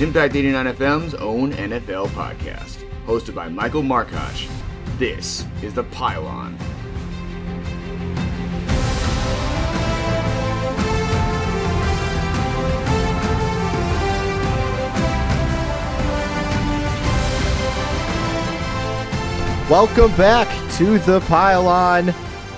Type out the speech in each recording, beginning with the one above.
Impact 89 FM's own NFL podcast, hosted by Michael Markoch. This is The Pylon. Welcome back to the Pylon,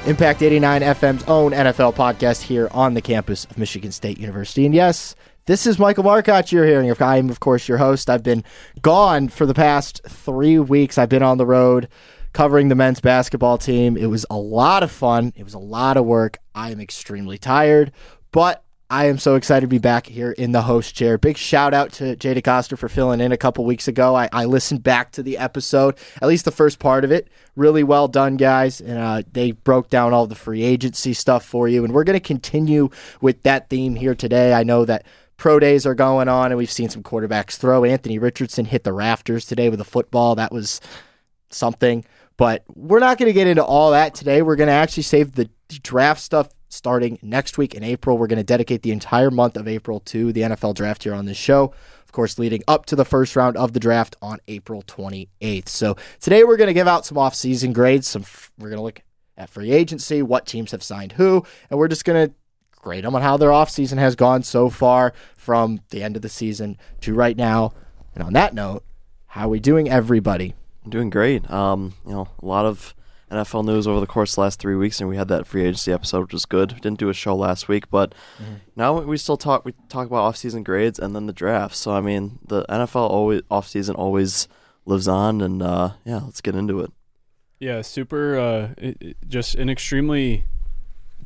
Impact 89 FM's own NFL podcast here on the campus of Michigan State University. And yes, this is Michael Markoch you're hearing. I am, of course, your host. I've been gone for the past three weeks. I've been on the road covering the men's basketball team. It was a lot of fun, it was a lot of work. I am extremely tired, but I am so excited to be back here in the host chair. Big shout out to Jada DeCoster for filling in a couple weeks ago. I, I, listened back to the episode, at least the first part of it. Really well done, guys. And uh, they broke down all the free agency stuff for you. And we're going to continue with that theme here today. I know that pro days are going on, and we've seen some quarterbacks throw. Anthony Richardson hit the rafters today with a football. That was something. But we're not going to get into all that today. We're going to actually save the draft stuff starting next week in April. We're going to dedicate the entire month of April to the NFL draft here on this show. Of course, leading up to the first round of the draft on April 28th. So today we're going to give out some off-season grades. Some we're going to look at free agency, what teams have signed who, and we're just going to grade them on how their offseason has gone so far from the end of the season to right now. And on that note, how are we doing, everybody? I'm doing great. Um, you know, a lot of NFL news over the course of the last three weeks, and we had that free agency episode, which was good. We didn't do a show last week, but mm-hmm. now we still talk. We talk about offseason grades and then the draft. So I mean, the NFL always offseason always lives on, and uh, yeah, let's get into it. Yeah, super. Uh, it, it, just an extremely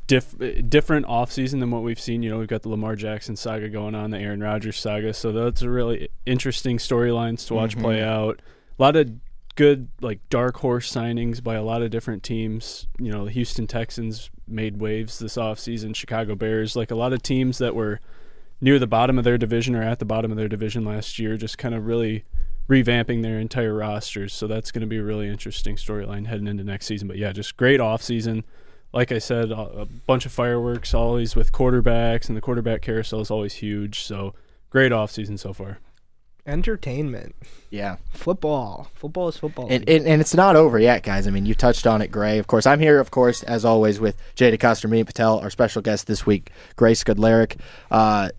diff- different offseason than what we've seen. You know, we've got the Lamar Jackson saga going on, the Aaron Rodgers saga. So that's a really interesting storylines to watch mm-hmm. play out. A lot of good like dark horse signings by a lot of different teams. You know, the Houston Texans made waves this offseason, Chicago Bears, like a lot of teams that were near the bottom of their division or at the bottom of their division last year, just kind of really revamping their entire rosters. So that's going to be a really interesting storyline heading into next season. But yeah, just great offseason. Like I said, a bunch of fireworks always with quarterbacks, and the quarterback carousel is always huge. So great off season so far entertainment. Yeah. Football. Football is football. And, and, and, it's not over yet, guys. I mean, you touched on it, Grey. Of course, I'm here, of course, as always, with Jay DeCoster, me, Patel, our special guest this week, Grey Skudlarick. Uh,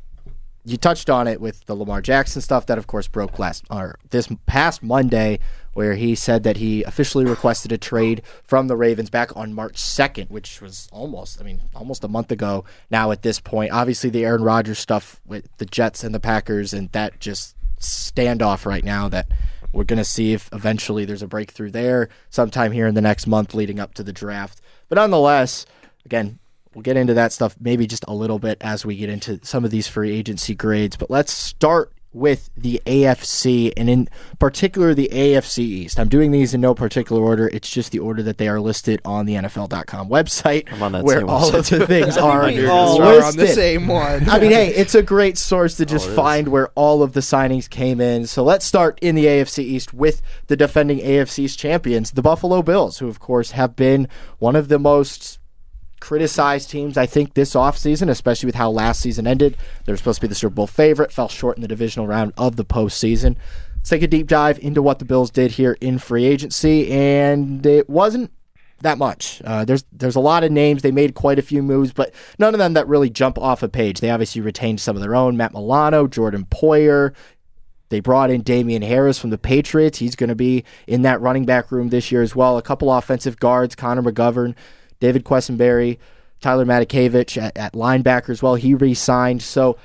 you touched on it with the Lamar Jackson stuff that, of course, broke last or this past Monday, where he said that he officially requested a trade from the Ravens back on March 2nd, which was almost, I mean, almost a month ago now at this point. Obviously, the Aaron Rodgers stuff with the Jets and the Packers, and that just standoff right now that we're going to see if eventually there's a breakthrough there sometime here in the next month leading up to the draft. But nonetheless, again, we'll get into that stuff maybe just a little bit as we get into some of these free agency grades. But let's start with the AFC and in particular the AFC East. I'm doing these in no particular order. It's just the order that they are listed on the NFL.com website, where all of the things are all listed. on the same one. I mean, hey, it's a great source to just oh, find where all of the signings came in. So let's start in the AFC East with the defending AFC's champions, the Buffalo Bills, who of course have been one of the most criticized teams, I think, this offseason, especially with how last season ended. They were supposed to be the Super Bowl favorite, fell short in the divisional round of the postseason. Let's take a deep dive into what the Bills did here in free agency, and it wasn't that much. Uh, there's there's a lot of names. They made quite a few moves, but none of them that really jump off a page. They obviously retained some of their own. Matt Milano, Jordan Poyer. They brought in Damien Harris from the Patriots. He's going to be in that running back room this year as well. A couple offensive guards, Connor McGovern, David Quessenberry, Tyler Matakevich at, at linebacker as well. He re signed. So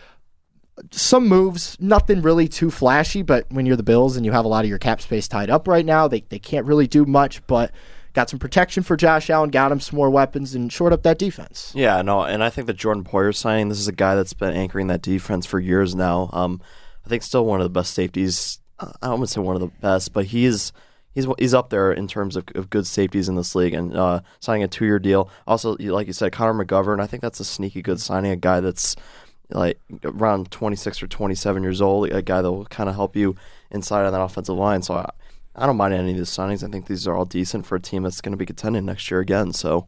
some moves, nothing really too flashy, but when you're the Bills and you have a lot of your cap space tied up right now, they, they can't really do much, but got some protection for Josh Allen, got him some more weapons, and shored up that defense. Yeah, no, and I think that Jordan Poyer signing, this is a guy that's been anchoring that defense for years now. Um, I think still one of the best safeties. I to say one of the best, but he's he's he's up there in terms of, of good safeties in this league and uh, signing a two year deal. Also, like you said, Connor McGovern. I think that's a sneaky good signing. A guy that's like around 26 or 27 years old. A guy that will kind of help you inside of that offensive line. So I, I don't mind any of these signings. I think these are all decent for a team that's going to be contending next year again. So.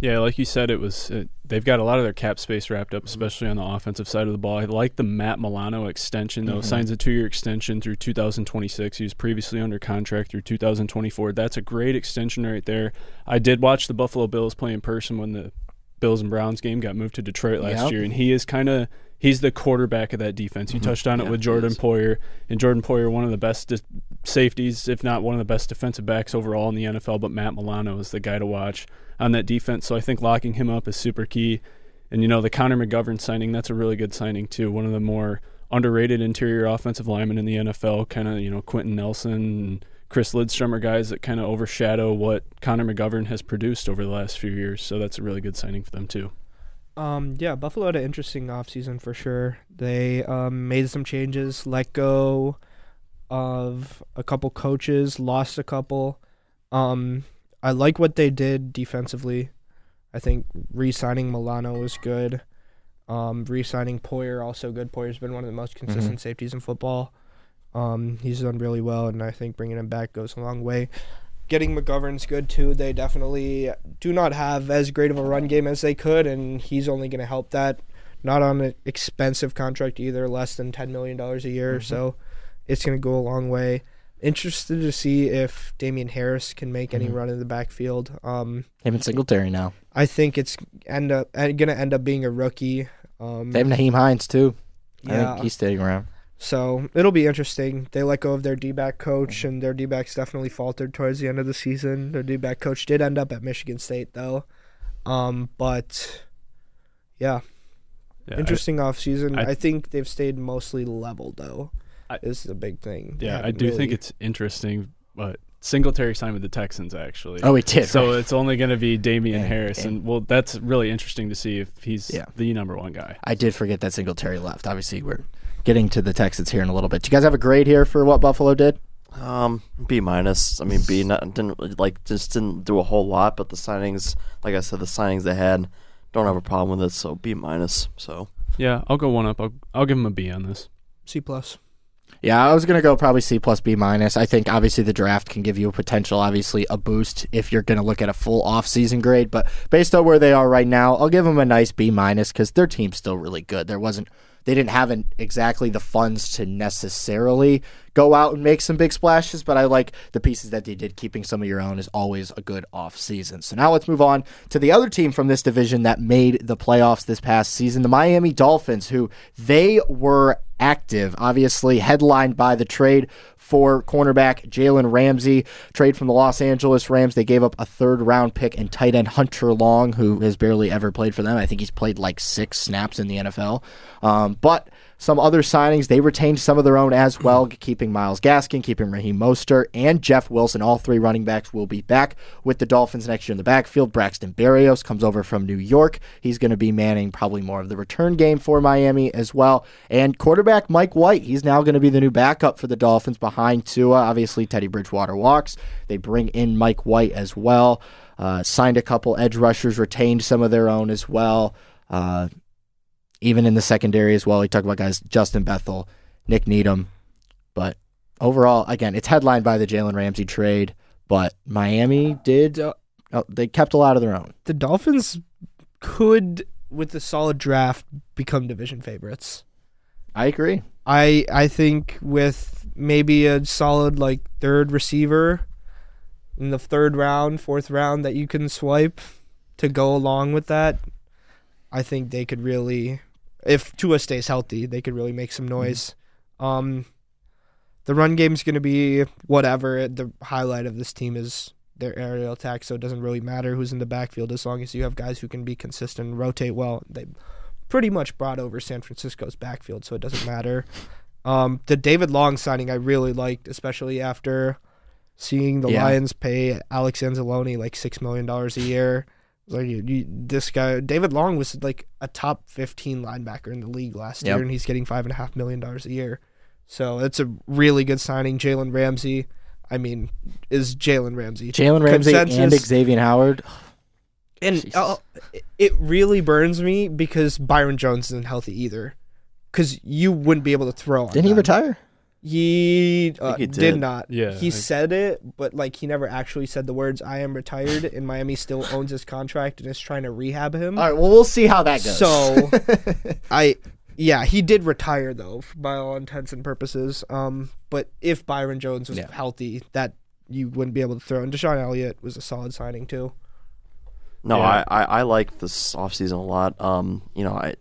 Yeah, like you said, it was. They've got a lot of their cap space wrapped up, especially on the offensive side of the ball. I like the Matt Milano extension, though. Mm-hmm. Signs a two-year extension through 2026. He was previously under contract through 2024. That's a great extension right there. I did watch the Buffalo Bills play in person when the Bills and Browns game got moved to Detroit last Yep. year, and he is kind of he's the quarterback of that defense. You mm-hmm. touched on it Yeah, with Jordan. Poyer, and Jordan Poyer, one of the best dis- safeties, if not one of the best defensive backs overall in the NFL. But Matt Milano is the guy to watch on that defense. So I think locking him up is super key. And you know the Connor McGovern signing, that's a really good signing too. One of the more underrated interior offensive linemen in the NFL. Kind of you know Quenton Nelson. And, Chris Lindstrom are guys that kind of overshadow what Connor McGovern has produced over the last few years. So that's a really good signing for them too. Um, yeah, Buffalo had an interesting offseason for sure. They um, made some changes, let go of a couple coaches, lost a couple. Um, I like what they did defensively. I think re-signing Milano was good. Um, re-signing Poyer also good. Poyer's been one of the most consistent safeties in football. Um, he's done really well, and I think bringing him back goes a long way. Getting McGovern's good too. They definitely do not have as great of a run game as they could, and he's only going to help that. Not on an expensive contract either, less than ten million dollars a year, or so it's going to go a long way. Interested to see if Damien Harris can make any run in the backfield. Um, Him and Singletary now. I think it's end up going to end up being a rookie. Um, They have Nyheim Hines too. I yeah, think he's staying around. so it'll be interesting. They let go of their D back coach, and their D backs definitely faltered towards the end of the season. Their D back coach did end up at Michigan State, though. Um, but yeah, Yeah, I- interesting off season. I- I, think they've stayed mostly level, though. I- is the big thing. They Yeah, I haven't do think it's interesting, but Singletary signed with the Texans actually. Oh, he did. so right. it's only going to be Damien And- Harris, and, well, that's really interesting to see if he's Yeah. the number one guy. I did forget that Singletary left. Obviously, we're getting to the Texans here in a little bit. Do you guys have a grade here for what Buffalo did? Um, B minus. I mean, B not didn't really, like just didn't do a whole lot, but the signings, like I said, the signings they had, don't have a problem with it. So B minus. So Yeah, I'll go one up. I'll, I'll give him a B on this. C plus. Yeah, I was gonna go probably C plus B minus. I think obviously the draft can give you a potential, obviously a boost if you're gonna look at a full off season grade. But based on where they are right now, I'll give them a nice B minus because their team's still really good. There wasn't they didn't have an, exactly the funds to necessarily go out and make some big splashes, but I like the pieces that they did. Keeping some of your own is always a good off season. So now let's move on to the other team from this division that made the playoffs this past season, the Miami Dolphins, who they were active, obviously headlined by the trade for cornerback Jalen Ramsey, trade from the Los Angeles Rams. They gave up a third round pick and tight end Hunter Long, who has barely ever played for them. I think he's played like six snaps in the NFL. Um, but some other signings, they retained some of their own as well, keeping Myles Gaskin, keeping Raheem Mostert, and Jeff Wilson. All three running backs will be back with the Dolphins next year in the backfield. Braxton Berrios comes over from New York. He's going to be manning probably more of the return game for Miami as well. And quarterback Mike White, he's now going to be the new backup for the Dolphins behind Tua. Obviously, Teddy Bridgewater walks. They bring in Mike White as well. Uh, signed a couple edge rushers, retained some of their own as well. Uh, even in the secondary as well. We talk about guys Justin Bethel, Nik Needham, but overall, again, it's headlined by the Jalen Ramsey trade. But Miami did The, oh, they kept a lot of their own. the Dolphins could, with a solid draft, become division favorites. I agree. I I think with maybe a solid like third receiver in the third round, fourth round that you can swipe to go along with that, I think they could really if Tua stays healthy, they could really make some noise. Um the run game's going to be whatever. The highlight of this team is their aerial attack, so it doesn't really matter who's in the backfield as long as you have guys who can be consistent and rotate well. They pretty much brought over San Francisco's backfield, so it doesn't matter. Um, the David Long signing I really liked, especially after seeing the Yeah. Lions pay Alex Anzalone like six million dollars a year. Like you, you, this guy, David Long was like a top fifteen linebacker in the league last Yep. year, and he's getting five and a half million dollars a year. So it's a really good signing. Jalen Ramsey, I mean, is Jalen Ramsey. Jalen Ramsey and Xavier Howard. And uh, it really burns me because Byron Jones isn't healthy either. Because you wouldn't be able to throw. On Didn't he retire? He, uh, he did. did. not. Yeah, he I- said it, but like he never actually said the words "I am retired." and Miami still owns his contract and is trying to rehab him. All right, well, we'll see how that goes. So, I, yeah, he did retire though, by all intents and purposes. Um, but if Byron Jones was Yeah. healthy, that you wouldn't be able to throw. And DeShon Elliott was a solid signing too. No, Yeah. I, I, I like this offseason a lot. Um, you know, I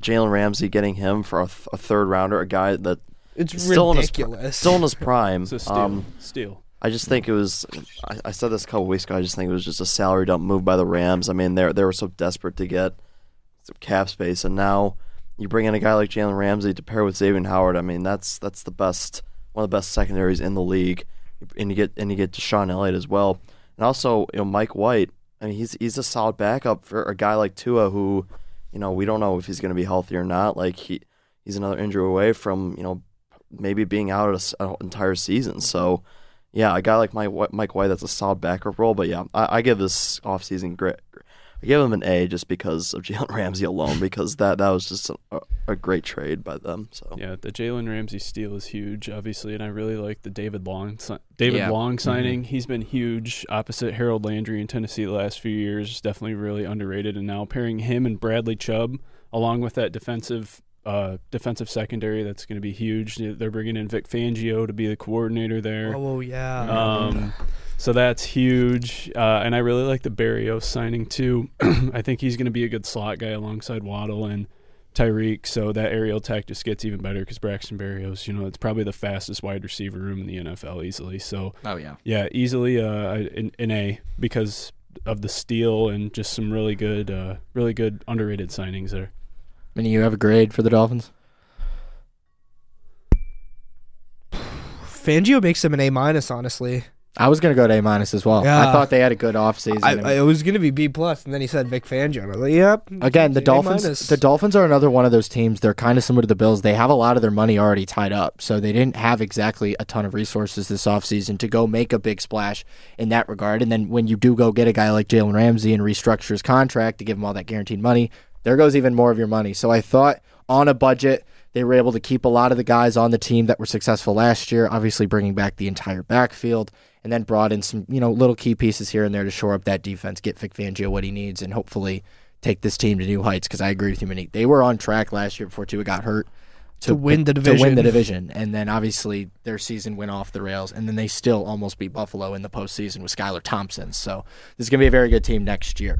Jalen Ramsey getting him for a, th- a third rounder, a guy that It's still in his ridiculous. still in his prime. It's a steal. Um, steal. I just think it was. I, I said this a couple weeks ago. I just think it was just a salary dump move by the Rams. I mean, they they were so desperate to get some cap space, and now you bring in a guy like Jalen Ramsey to pair with Xavier Howard. I mean, that's that's the best one of the best secondaries in the league, and you get and you get DeShon Elliott as well, and also you know Mike White. I mean, he's he's a solid backup for a guy like Tua, who you know we don't know if he's going to be healthy or not. Like he he's another injury away from you know maybe being out a s- an entire season. So yeah, a guy like Mike Wh- Mike White, that's a solid backup role. But yeah, I, I give this offseason great. I give him an A just because of Jalen Ramsey alone, because that that was just a, a great trade by them. So Yeah, the Jalen Ramsey steal is huge, obviously, and I really like the David Long David Yeah. Long mm-hmm. signing. He's been huge opposite Harold Landry in Tennessee the last few years. Definitely really underrated, and now pairing him and Bradley Chubb along with that defensive uh, defensive secondary, that's going to be huge. They're bringing in Vic Fangio to be the coordinator there. Oh yeah. Um, so that's huge, uh, and I really like the Berrios signing too. I think he's going to be a good slot guy alongside Waddle and Tyreek. So that aerial attack just gets even better because Braxton Berrios, you know, it's probably the fastest wide receiver room in the NFL easily. So oh yeah, yeah, easily uh, an, an A because of the steal and just some really good, uh, really good underrated signings there. Minnie, you have a grade for the Dolphins? Fangio makes them an A minus, honestly. I was gonna go to A minus as well. I thought they had a good offseason. I, I it was gonna be B plus, and then he said Vic Fangio. And I was like, yep. Again, the A Dolphins. minus. The Dolphins are another one of those teams. They're kind of similar to the Bills. They have a lot of their money already tied up, so they didn't have exactly a ton of resources this offseason to go make a big splash in that regard. And then when you do go get a guy like Jalen Ramsey and restructure his contract to give him all that guaranteed money, there goes even more of your money. So I thought on a budget. They were able to keep a lot of the guys on the team that were successful last year, obviously bringing back the entire backfield, and then brought in some, you know, little key pieces here and there to shore up that defense, get Vic Fangio what he needs, and hopefully take this team to new heights. Because I agree with you, Monique. They were on track last year before Tua got hurt To win the To win the division, and then obviously their season went off the rails, and then they still almost beat Buffalo in the postseason with Skylar Thompson. So this is going to be a very good team next year.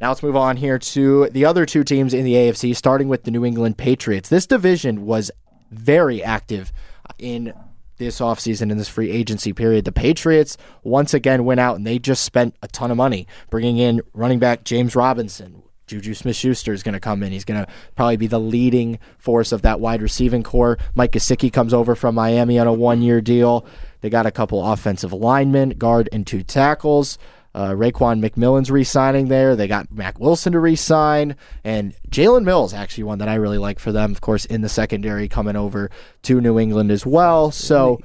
Now let's move on here to the other two teams in the AFC, starting with the New England Patriots. This division was very active in this offseason in this free agency period. The Patriots once again went out and they just spent a ton of money bringing in running back James Robinson. Juju Smith Schuster is going to come in. He's going to probably be the leading force of that wide receiving core. Mike Gesicki comes over from Miami on a one year deal. They got a couple offensive linemen, guard, and two tackles. Uh, Raekwon McMillan's re-signing there. They got Mack Wilson to re-sign, and Jalen Mills actually one that I really like for them. Of course, in the secondary coming over to New England as well. So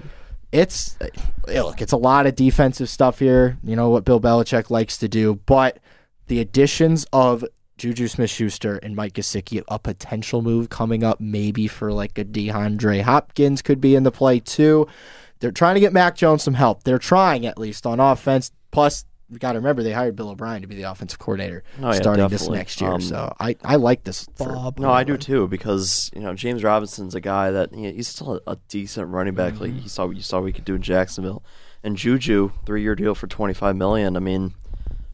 it's eh, look, it's a lot of defensive stuff here. You know what Bill Belichick likes to do, but the additions of Juju Smith-Schuster and Mike Gesicki, a potential move coming up, maybe for like a DeAndre Hopkins could be in the play too. They're trying to get Mac Jones some help. They're trying at least on offense. Plus, got to remember they hired Bill O'Brien to be the offensive coordinator Oh, yeah, starting this next year. Um, so I, I like this. For, Bob. No, I do too because you know James Robinson's a guy that he, he's still a, a decent running back. Like Mm-hmm. you saw, you saw what he could do in Jacksonville, and Juju three year deal for twenty five million. I mean,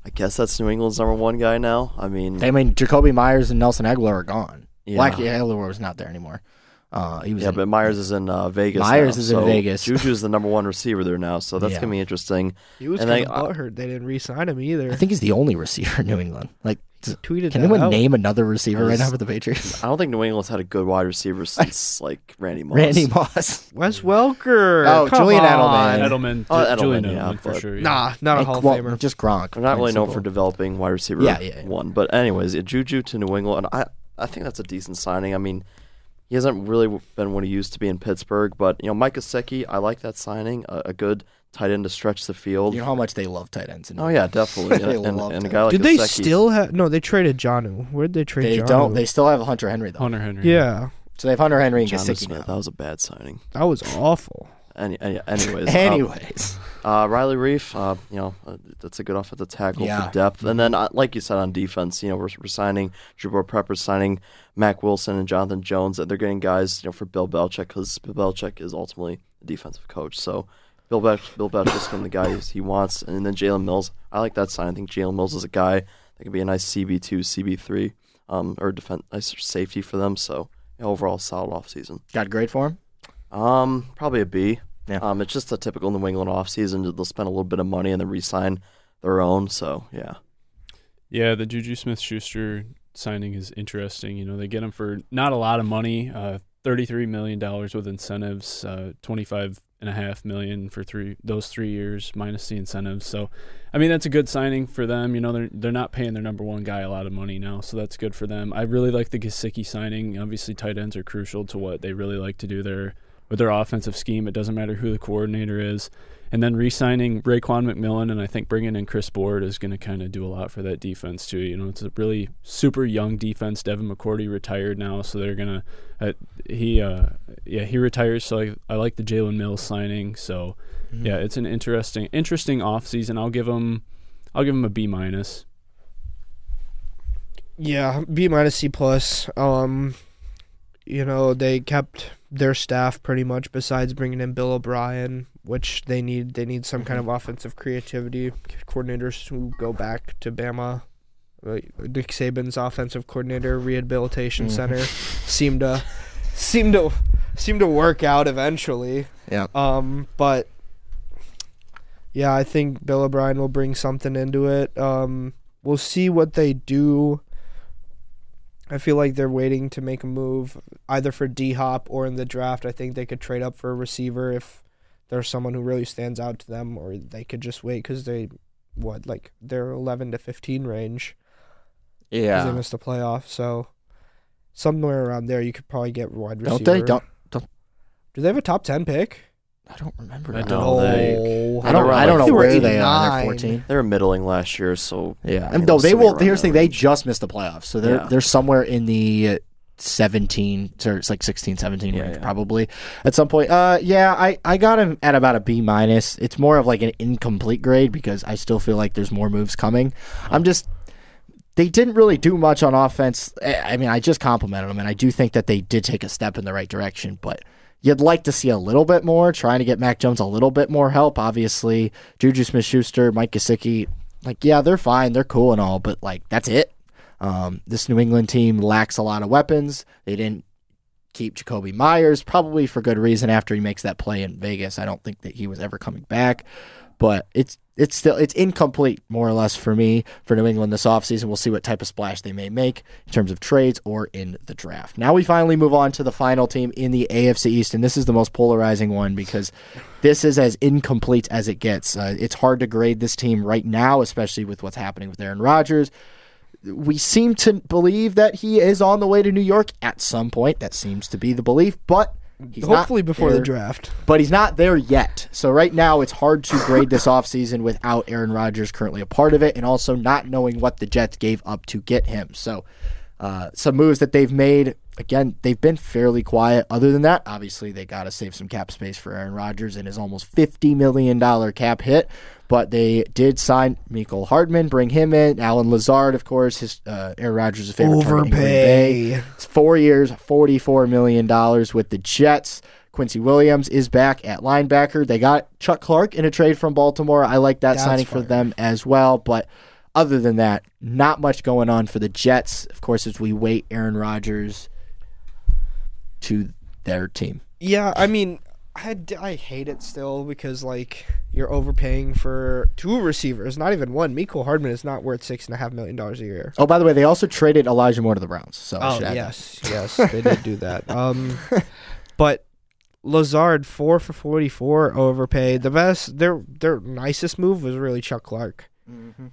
I guess that's New England's number one guy now. I mean, I mean, Jakobi Meyers and Nelson Agholor are gone. Yeah. Well, actually, Agholor was not there anymore. Uh, he was yeah, in- but Meyers is in uh, Vegas. Meyers now, is in so Vegas. Juju's the number one receiver there now, so that's Yeah. gonna be interesting. He was And kind they- of butthurt they didn't re-sign him either. I think he's the only receiver in New England. Like, tweeted can that anyone out. name another receiver right now for the Patriots? I don't think New England's had a good wide receiver since like Randy Moss. Randy Moss. Wes Welker. Oh, come Julian on. Edelman. Edelman, Oh, Ju- Edelman, Julian yeah, Edelman for sure. yeah. Nah, not a Like, Hall of well, Famer. Just Gronk. They're not really known for developing wide receiver Yeah, yeah, yeah. one. But anyways, yeah, Juju to New England, I I think that's a decent signing. I mean, he hasn't really been what he used to be in Pittsburgh, but you know, Mike Gesicki, I like that signing. A, a good tight end to stretch the field. You know how much they love tight ends. in oh yeah, definitely. They and, and, love and a tight guy like Did they still have? No, they traded Jonnu. Where'd they trade? They Jonnu? don't. They still have Hunter Henry though. Hunter Henry. Yeah. So they have Hunter Henry and John Gesicki Smith. That was a bad signing. That was awful. Any, any, anyways, um, Anyways, Uh, Riley Reiff, uh, you know, uh, that's a good offensive tackle Yeah. for depth. And then, uh, like you said, on defense, you know, we're, we're signing Jabrill Peppers, signing Mack Wilson and Jonathan Jones. And they're getting guys, you know, for Bill Belichick because Bill Belichick is ultimately a defensive coach. So Bill Bel- Bill Belichick's the guys he wants. And then Jalen Mills, I like that sign. I think Jalen Mills is a guy that can be a nice CB two, CB three, um, or defense, nice safety for them. So you know, overall, solid offseason. got great for him. Um, probably a B. Yeah. Um, it's just a typical New England offseason. They'll spend a little bit of money and then re-sign their own. So yeah, Yeah, the Juju Smith Schuster signing is interesting. You know, they get him for not a lot of money, uh, $33 million with incentives, uh, 25 and a half million for three those three years minus the incentives. So, I mean, that's a good signing for them. You know, they're they're not paying their number one guy a lot of money now, so that's good for them. I really like the Gesicki signing. Obviously, tight ends are crucial to what they really like to do there with their offensive scheme. It doesn't matter who the coordinator is. And then re-signing Raekwon McMillan and I think bringing in Chris Board is going to kind of do a lot for that defense too. You know, it's a really super young defense. Devin McCourty retired now, so they're gonna uh, he uh, yeah he retires. So I, I like the Jalen Mills signing. So yeah, it's an interesting interesting off season. I'll give him I'll give him a B minus. Yeah, B minus C plus. Um, you know they kept their staff pretty much besides bringing in Bill O'Brien, which they need. They need some kind of offensive creativity coordinators who go back to Bama. Nick Saban's offensive coordinator rehabilitation Mhm. center seemed to seemed to seemed to work out eventually. Yeah. Um, but yeah, I think Bill O'Brien will bring something into it. Um, we'll see what they do. I feel like they're waiting to make a move either for D Hop or in the draft. I think they could trade up for a receiver if there's someone who really stands out to them, or they could just wait because they, what, like they're 11 to 15 range because they missed the playoff. So somewhere around there, you could probably get wide receiver. Don't they? Don't, Don't Do they have a top 10 pick? I don't remember. I that. don't. No, they- Oh. I don't. They're I don't know They were where they are. They're 14. they were middling last year, so Yeah, I and mean, though they they'll will. still be Here's the thing: around they just missed the playoffs, so they're Yeah. they're somewhere in the uh, 17 or it's like 16, 17 Yeah, range yeah. probably at some point. Uh, yeah, I I got him at about a B minus. It's more of like an incomplete grade because I still feel like there's more moves coming. I'm just. They didn't really do much on offense. I I mean, I just complimented them, and I do think that they did take a step in the right direction. But you'd like to see a little bit more, trying to get Mac Jones a little bit more help. Obviously, Juju Smith-Schuster, Mike Gesicki, like yeah, they're fine, they're cool and all, but like that's it. Um, this New England team lacks a lot of weapons. They didn't keep Jakobi Meyers, probably for good reason. After he makes that play in Vegas, I don't think that he was ever coming back. But it's it's still it's incomplete more or less for me for New England this offseason. We'll see what type of splash they may make in terms of trades or in the draft. Now we finally move on to the final team in the AFC East, and this is the most polarizing one because this is as incomplete as it gets. Uh, it's hard to grade this team right now, especially with what's happening with Aaron Rodgers we seem to believe that he is on the way to New York at some point. That seems to be the belief, but he's Hopefully before the draft. But he's not there yet. So right now it's hard to grade this offseason without Aaron Rodgers currently a part of it and also not knowing what the Jets gave up to get him. So uh, some moves that they've made, again, they've been fairly quiet. Other than that, obviously they got to save some cap space for Aaron Rodgers and his almost $50 million cap hit. But they did sign Mecole Hardman, bring him in. Allen Lazard, of course, his uh, Aaron Rodgers' favorite. Overpay. It's four years, $44 million with the Jets. Quincy Williams is back at linebacker. They got Chuck Clark in a trade from Baltimore. I like that That's signing for them as well. But other than that, not much going on for the Jets. Of course, as we wait Aaron Rodgers to their team. Yeah, I mean, I, I hate it still because like you're overpaying for two receivers, not even one. Mecole Hardman is not worth six and a half million dollars a year. Oh, by the way, they also traded Elijah Moore to the Browns. So Oh should add that. yes, yes, they did do that. Um, but Lazard four for forty four overpaid. The best, their their nicest move was really Chuck Clark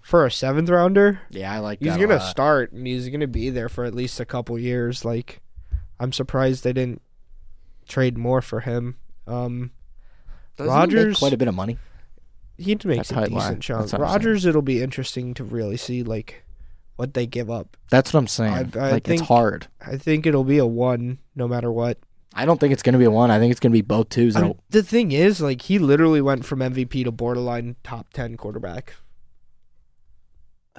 for a seventh rounder. Yeah, I like He's gonna start and he's gonna be there for at least a couple years. Like, I'm surprised they didn't trade more for him. Um, Doesn't Rodgers- quite a bit of money. he makes That's how a it lies. decent chunk. That's what I'm saying. Rodgers, it'll be interesting to really see like what they give up. That's what I'm saying. I- I like think- it's hard. I think it'll be a one no matter what. I don't think it's going to be a one. I think it's going to be both twos. I And mean, the thing is, like, he literally went from MVP to borderline top ten quarterback.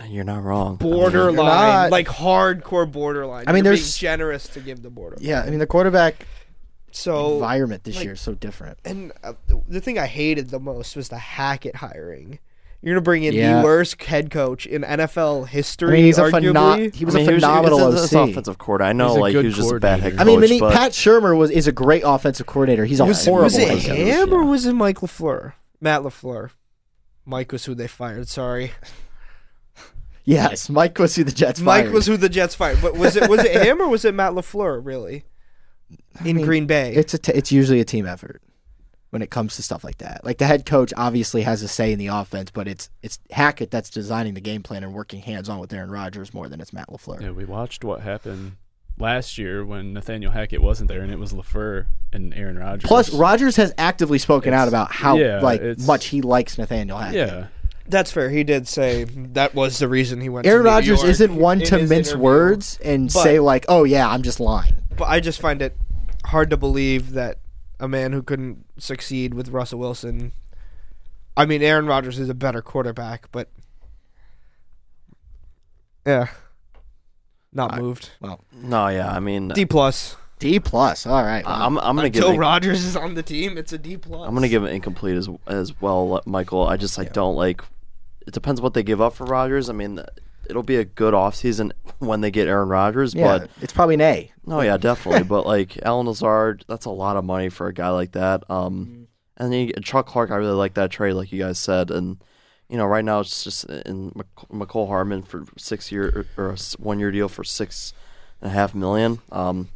You're not wrong. I mean, Borderline, not. like hardcore borderline. I mean, You're being there's- generous to give the borderline. yeah, I mean the quarterback So environment this like- year is so different. and uh, the thing I hated the most was the Hackett hiring. You're gonna bring in Yeah. the worst head coach in NFL history. I mean, he's a arguably. pheno- he was I mean, a phenomenal he was, he was OC. offensive coordinator. I know, He's a like he good was just a bad head coach. I mean, when he, but Pat Shurmur was is a great offensive coordinator. He's a was, horrible. was it head coach. him or Yeah. was it Mike LaFleur? Matt LaFleur. Mike was who they fired. Sorry, Yes, Mike was who the Jets Mike fired. was who the Jets fired. But was it was it him or was it Matt LaFleur? Really, in mean, Green Bay. It's a t- it's usually a team effort when it comes to stuff like that. Like the head coach obviously has a say in the offense, but it's it's Hackett that's designing the game plan and working hands on with Aaron Rodgers more than it's Matt LaFleur. Yeah, we watched what happened last year when Nathaniel Hackett wasn't there, and it was LaFleur and Aaron Rodgers. Plus, Rodgers has actively spoken out about how yeah, like much he likes Nathaniel Hackett. yeah, That's fair. He did say that was the reason he went. Aaron to New Rodgers York isn't one in to his mince interview. words and But- say like, "Oh yeah, I'm just lying." But I just find it hard to believe that a man who couldn't succeed with Russell Wilson. I mean, Aaron Rodgers is a better quarterback, but yeah, not I- moved. no, yeah, I mean, D plus. D plus. All right. I- I'm I'm gonna give Until it, Rodgers is on the team, it's a D plus. I'm gonna give it incomplete as as well, Michael. I just I don't like. It depends what they give up for Rodgers. I mean, it'll be a good offseason when they get Aaron Rodgers, yeah, but it's probably an A. No, yeah, definitely. but like Allen Lazard, that's a lot of money for a guy like that. Um, and then you Chuck Clark, I really like that trade, like you guys said. And you know, right now it's just in Mc- Mecole Hardman for six year or a one year deal for six and a half million. Um,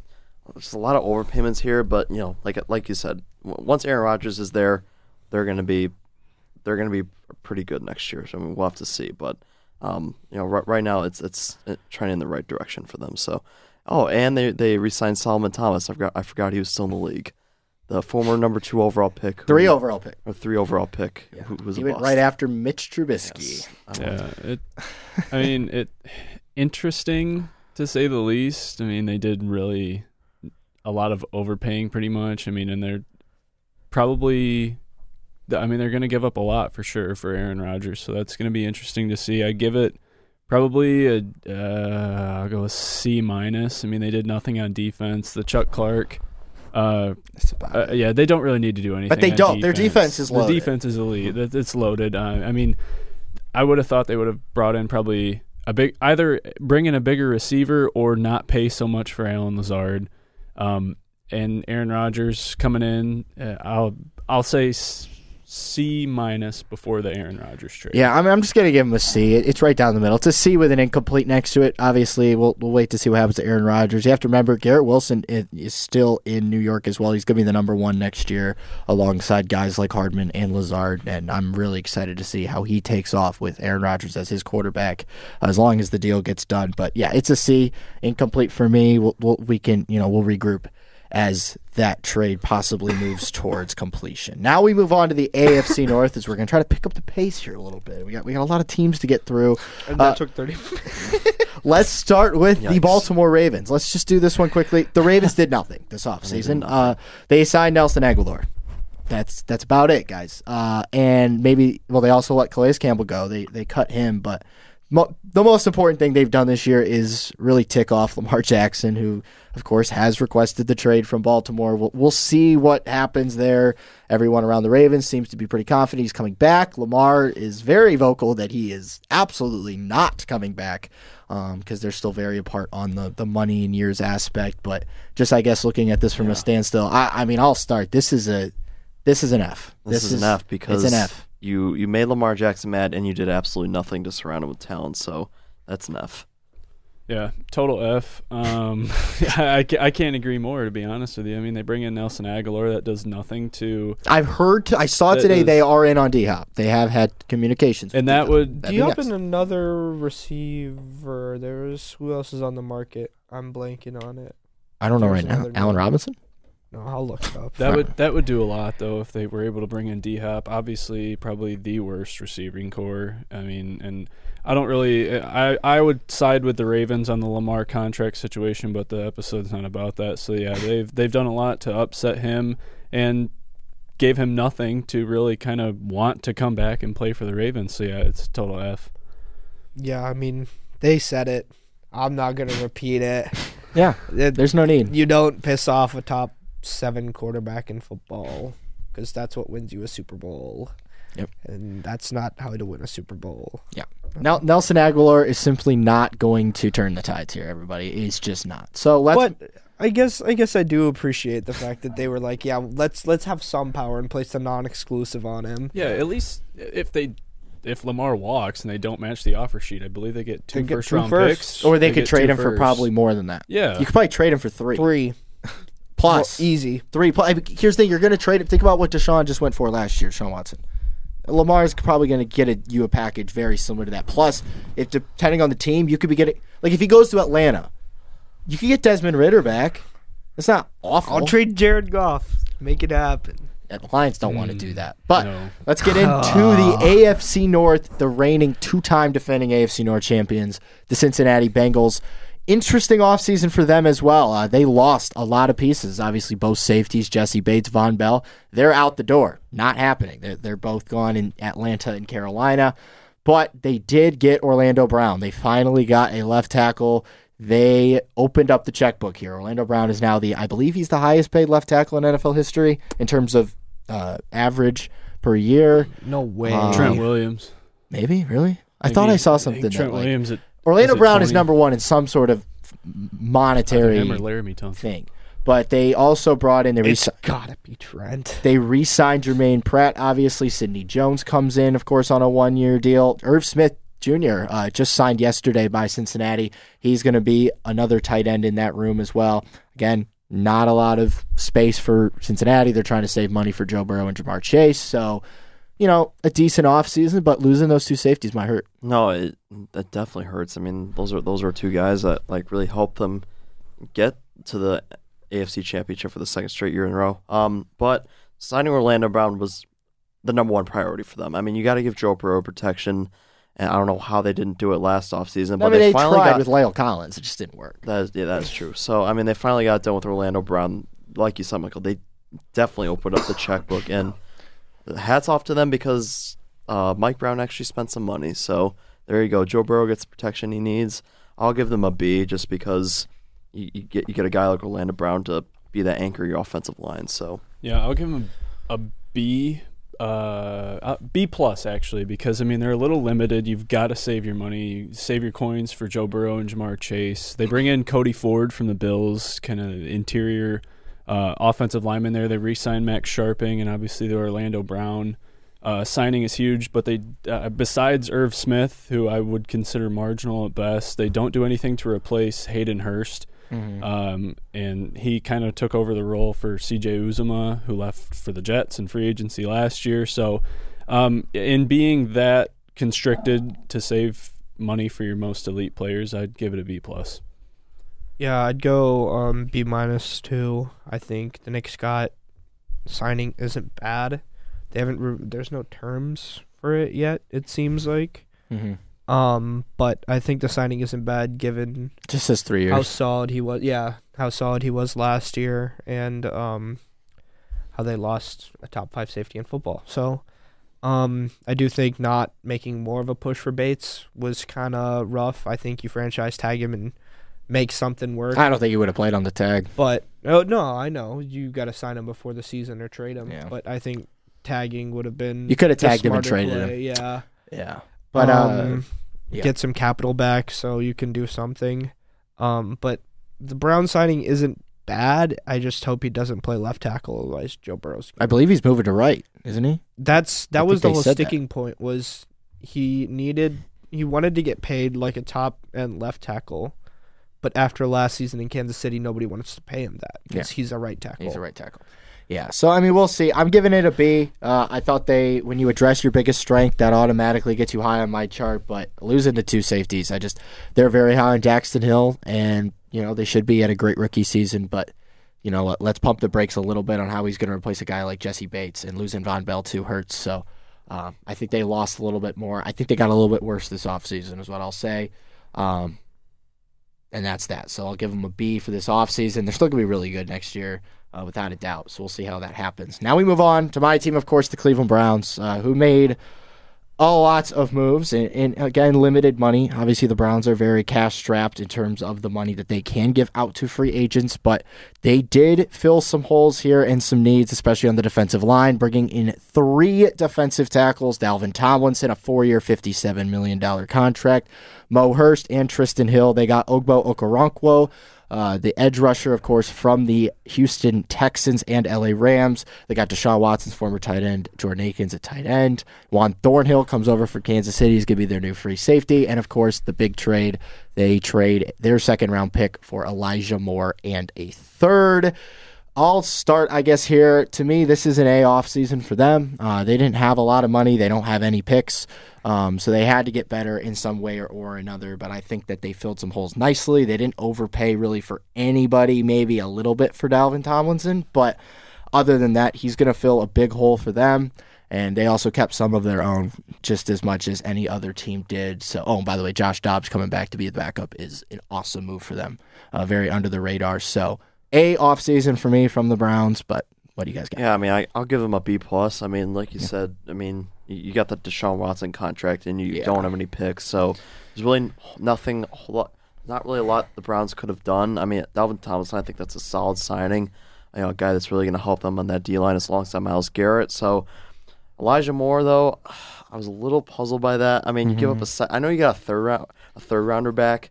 there's a lot of overpayments here, but you know, like like you said, once Aaron Rodgers is there, they're gonna be they're gonna be pretty good next year. So I mean, we'll have to see, but. Um, you know, right, right now it's it's uh, trending in the right direction for them. So, Oh, and they they re-signed Solomon Thomas. I forgot I forgot he was still in the league. The former number two overall pick, who- Three overall pick. or three overall pick, who, who was He a went bust. right after Mitch Trubisky. Yes. I yeah. It, I mean, it interesting to say the least. I mean, they did really a lot of overpaying, pretty much. I mean, and they're probably. I mean, they're going to give up a lot for sure for Aaron Rodgers, so that's going to be interesting to see. I give it probably a uh, I'll go with C minus. I mean, they did nothing on defense. The Chuck Clark, uh, uh, yeah, they don't really need to do anything. But they on don't. Their defense is loaded. The defense is elite. It's loaded. Uh, I mean, I would have thought they would have brought in probably a big either bring in a bigger receiver or not pay so much for Allen Lazard. Um, and Aaron Rodgers coming in, uh, I'll I'll say C minus before the Aaron Rodgers trade. Yeah, I mean, I'm just gonna give him a C. It- It's right down the middle. It's a C with an incomplete next to it. Obviously, we'll we'll wait to see what happens to Aaron Rodgers. You have to remember Garrett Wilson is still in New York as well. He's gonna be the number one next year, alongside guys like Hardman and Lazard. And I'm really excited to see how he takes off with Aaron Rodgers as his quarterback, as long as the deal gets done. But yeah, it's a C, incomplete for me. We'll, we'll we can you know we'll regroup as that trade possibly moves towards completion. Now we move on to the AFC North as we're going to try to pick up the pace here a little bit. We got we got a lot of teams to get through. And that Uh, took thirty. Let's start with the Baltimore Ravens. Let's just do this one quickly. The Ravens did nothing this offseason. Uh, they signed Nelson Agholor. That's that's about it, guys. Uh, and maybe well, they also let Calais Campbell go. They they cut him, but mo- the most important thing they've done this year is really tick off Lamar Jackson, who of course has requested the trade from Baltimore. We'll, we'll see what happens there. Everyone around the Ravens seems to be pretty confident he's coming back. Lamar is very vocal that he is absolutely not coming back um, because they're still very apart on the, the money and years aspect. But just I guess looking at this from a standstill, I, I mean I'll start. This is a this is an F. This, is, an F because it's an F. you you made Lamar Jackson mad and you did absolutely nothing to surround him with talent. So that's an F. Yeah, total F. Um, I, I can't agree more, to be honest with you. I mean, they bring in Nelson Agholor. That does nothing to. I've heard. I saw today is- they are in on D Hop. They have had communications, with And that D-Hop. would- That'd be and another receiver. There's who else is on the market? I'm blanking on it. I don't know there's right now. another Allen name. Robinson. No, I'll look it up. That would that would do a lot though if they were able to bring in D Hop. Obviously, probably the worst receiving core. I mean, and I don't really. I I would side with the Ravens on the Lamar contract situation, but the episode's not about that. So yeah, they've they've done a lot to upset him and gave him nothing to really kind of want to come back and play for the Ravens. So yeah, it's a total F. Yeah, I mean, they said it. I'm not gonna repeat it. Yeah, It- there's no need. you don't piss off a top seven quarterback in football because that's what wins you a Super Bowl. Yep. And that's not how to win a Super Bowl. Nel- Nelson Agholor is simply not going to turn the tides here. Everybody, he's just not. So let's. but I guess I guess I do appreciate the fact that they were like, yeah, let's let's have some power and place the non-exclusive on him. Yeah, at least if they if Lamar walks and they don't match the offer sheet, I believe they get two They get first two round firsts. picks, or they, could trade two him for probably more than that. Yeah, You could probably trade him for three Three plus Well, easy. three. Plus, I mean, here's the thing: you're going to trade. It. Think about what Deshaun just went for last year, Deshaun Watson. Lamar's probably going to get a, you a package very similar to that. Plus, if depending on the team, you could be getting like if he goes to Atlanta, you could get Desmond Ridder back. It's not awful. I'll trade Jared Goff. Make it happen. Yeah, the Lions don't want to hmm. do that. But no. let's get into the AFC North, the reigning two-time defending AFC North champions, the Cincinnati Bengals. Interesting offseason for them as well. Uh, they lost a lot of pieces. Obviously, both safeties, Jessie Bates, Vonn Bell, they're out the door. Not happening. They're, they're both gone in Atlanta and Carolina. But they did get Orlando Brown. They finally got a left tackle. They opened up the checkbook here. Orlando Brown is now the, I believe he's the highest paid left tackle in NFL history in terms of uh, average per year. No way. Uh, Trent Williams. Maybe really. I thought Maybe- I saw think something that Trent like, Williams at Orlando is it Brown is number one in some sort of monetary him or Laremy Tunsil. thing. But they also brought in they it's re- gotta be Trent. they re-signed Jermaine Pratt. Obviously, Sidney Jones comes in, of course, on a one-year deal. Irv Smith Jr. Uh, just signed yesterday by Cincinnati. He's going to be another tight end in that room as well. Again, not a lot of space for Cincinnati. They're trying to save money for Joe Burrow and Ja'Marr Chase. So, you know, a decent offseason, but losing those two safeties might hurt. No, it that definitely hurts. I mean, those are those are two guys that like really helped them get to the AFC Championship for the second straight year in a row. Um, but signing Orlando Brown was the number one priority for them. I mean, you got to give Joe Burrow protection, and I don't know how they didn't do it last offseason, but I mean, they, they, finally tried got with La'el Collins. It just didn't work. that is, yeah, that's true. So I mean, they finally got done with Orlando Brown. Like you said, Michael, they definitely opened up the checkbook, and hats off to them because uh, Mike Brown actually spent some money. So there you go. Joe Burrow gets the protection he needs. I'll give them a B just because you, you get you get a guy like Orlando Brown to be that anchor your offensive line. So Yeah, I'll give him a, a B, uh, uh, B plus actually, because I mean they're a little limited. You've got to save your money, save your coins for Joe Burrow and Ja'Marr Chase. They bring in Cody Ford from the Bills, kind of interior uh, offensive lineman there. They re-signed Max Scharping and obviously the Orlando Brown. Uh, signing is huge, but they uh, besides Irv Smith, who I would consider marginal at best, they don't do anything to replace Hayden Hurst. Um, and he kind of took over the role for CJ Uzomah, who left for the Jets in free agency last year. So, um, in being that constricted to save money for your most elite players, I'd give it a B plus. Yeah, I'd go um, B minus two. I think the Nick Scott signing isn't bad. They haven't. Re- there's no terms for it yet. It seems like. Mm-hmm. Um, but I think the signing isn't bad given Just says three years. how solid he was. Yeah, how solid he was last year, and um, how they lost a top five safety in football. So, um, I do think not making more of a push for Bates was kind of rough. I think you franchise tag him and make something work. I don't think he would have played on the tag. But oh no, I know you got to sign him before the season or trade him. Yeah. But I think tagging would have been You could have tagged him and traded him. Yeah, Yeah. But uh, um, yeah. get some capital back so you can do something. Um, but the Brown signing isn't bad. I just hope he doesn't play left tackle. Otherwise, Joe Burrow's. I believe he's moving to right, isn't he? That's that I was the whole said that. sticking point. Was he needed? He wanted to get paid like a top and left tackle. But after last season in Kansas City, nobody wants to pay him that because he's a right tackle. He's a right tackle. Yeah. So I mean, we'll see. I'm giving it a B. Uh, I thought they, when you address your biggest strength, that automatically gets you high on my chart. But losing to two safeties, I just they're very high on Daxton Hill, and you know they should be at a great rookie season, but you know, let- let's pump the brakes a little bit on how he's going to replace a guy like Jessie Bates and losing Vonn Bell too hurts. So um, I think they lost a little bit more. I think they got a little bit worse this offseason, is what I'll say. Um, and that's that. So I'll give them a B for this offseason. They're still going to be really good next year, uh, without a doubt. So we'll see how that happens. Now we move on to my team, of course, the Cleveland Browns, uh, who made a lot of moves and, and again limited money. Obviously the browns are very cash strapped in terms of the money that they can give out to free agents but they did fill some holes here and some needs especially on the defensive line bringing in three defensive tackles. Dalvin tomlinson a four-year $57 million contract. Mo hurst and Trysten Hill they got ogbo okoronkwo uh, the edge rusher, of course, from the Houston Texans and LA Rams. They got Deshaun Watson's former tight end, Jordan Akins at tight end. Juan Thornhill comes over for Kansas City. He's going to be their new free safety. And, of course, the big trade. They trade their second round pick for Elijah Moore and a third. I'll start, I guess, here. To me, this is an A off season for them. Uh, they didn't have a lot of money. They don't have any picks. Um, so they had to get better in some way or, or another. But I think that they filled some holes nicely. They didn't overpay really for anybody, maybe a little bit for Dalvin Tomlinson. But other than that, he's going to fill a big hole for them. And they also kept some of their own just as much as any other team did. So, oh, by the way, Josh Dobbs coming back to be the backup is an awesome move for them. Uh, very under the radar. So, a off season for me from the Browns, but what do you guys got? Yeah, I mean, I, I'll give them a B plus. I mean, like you said, I mean, you, got the Deshaun Watson contract, and you Yeah. don't have any picks, so there's really nothing, a not really a lot the Browns could have done. I mean, Dalvin Tomlinson, I think that's a solid signing. You know, a guy that's really going to help them on that D line is alongside Myles Garrett. So Elijah Moore, though, I was a little puzzled by that. I mean, you give up mm-hmm. a, se- I know you got a third round, a third rounder back,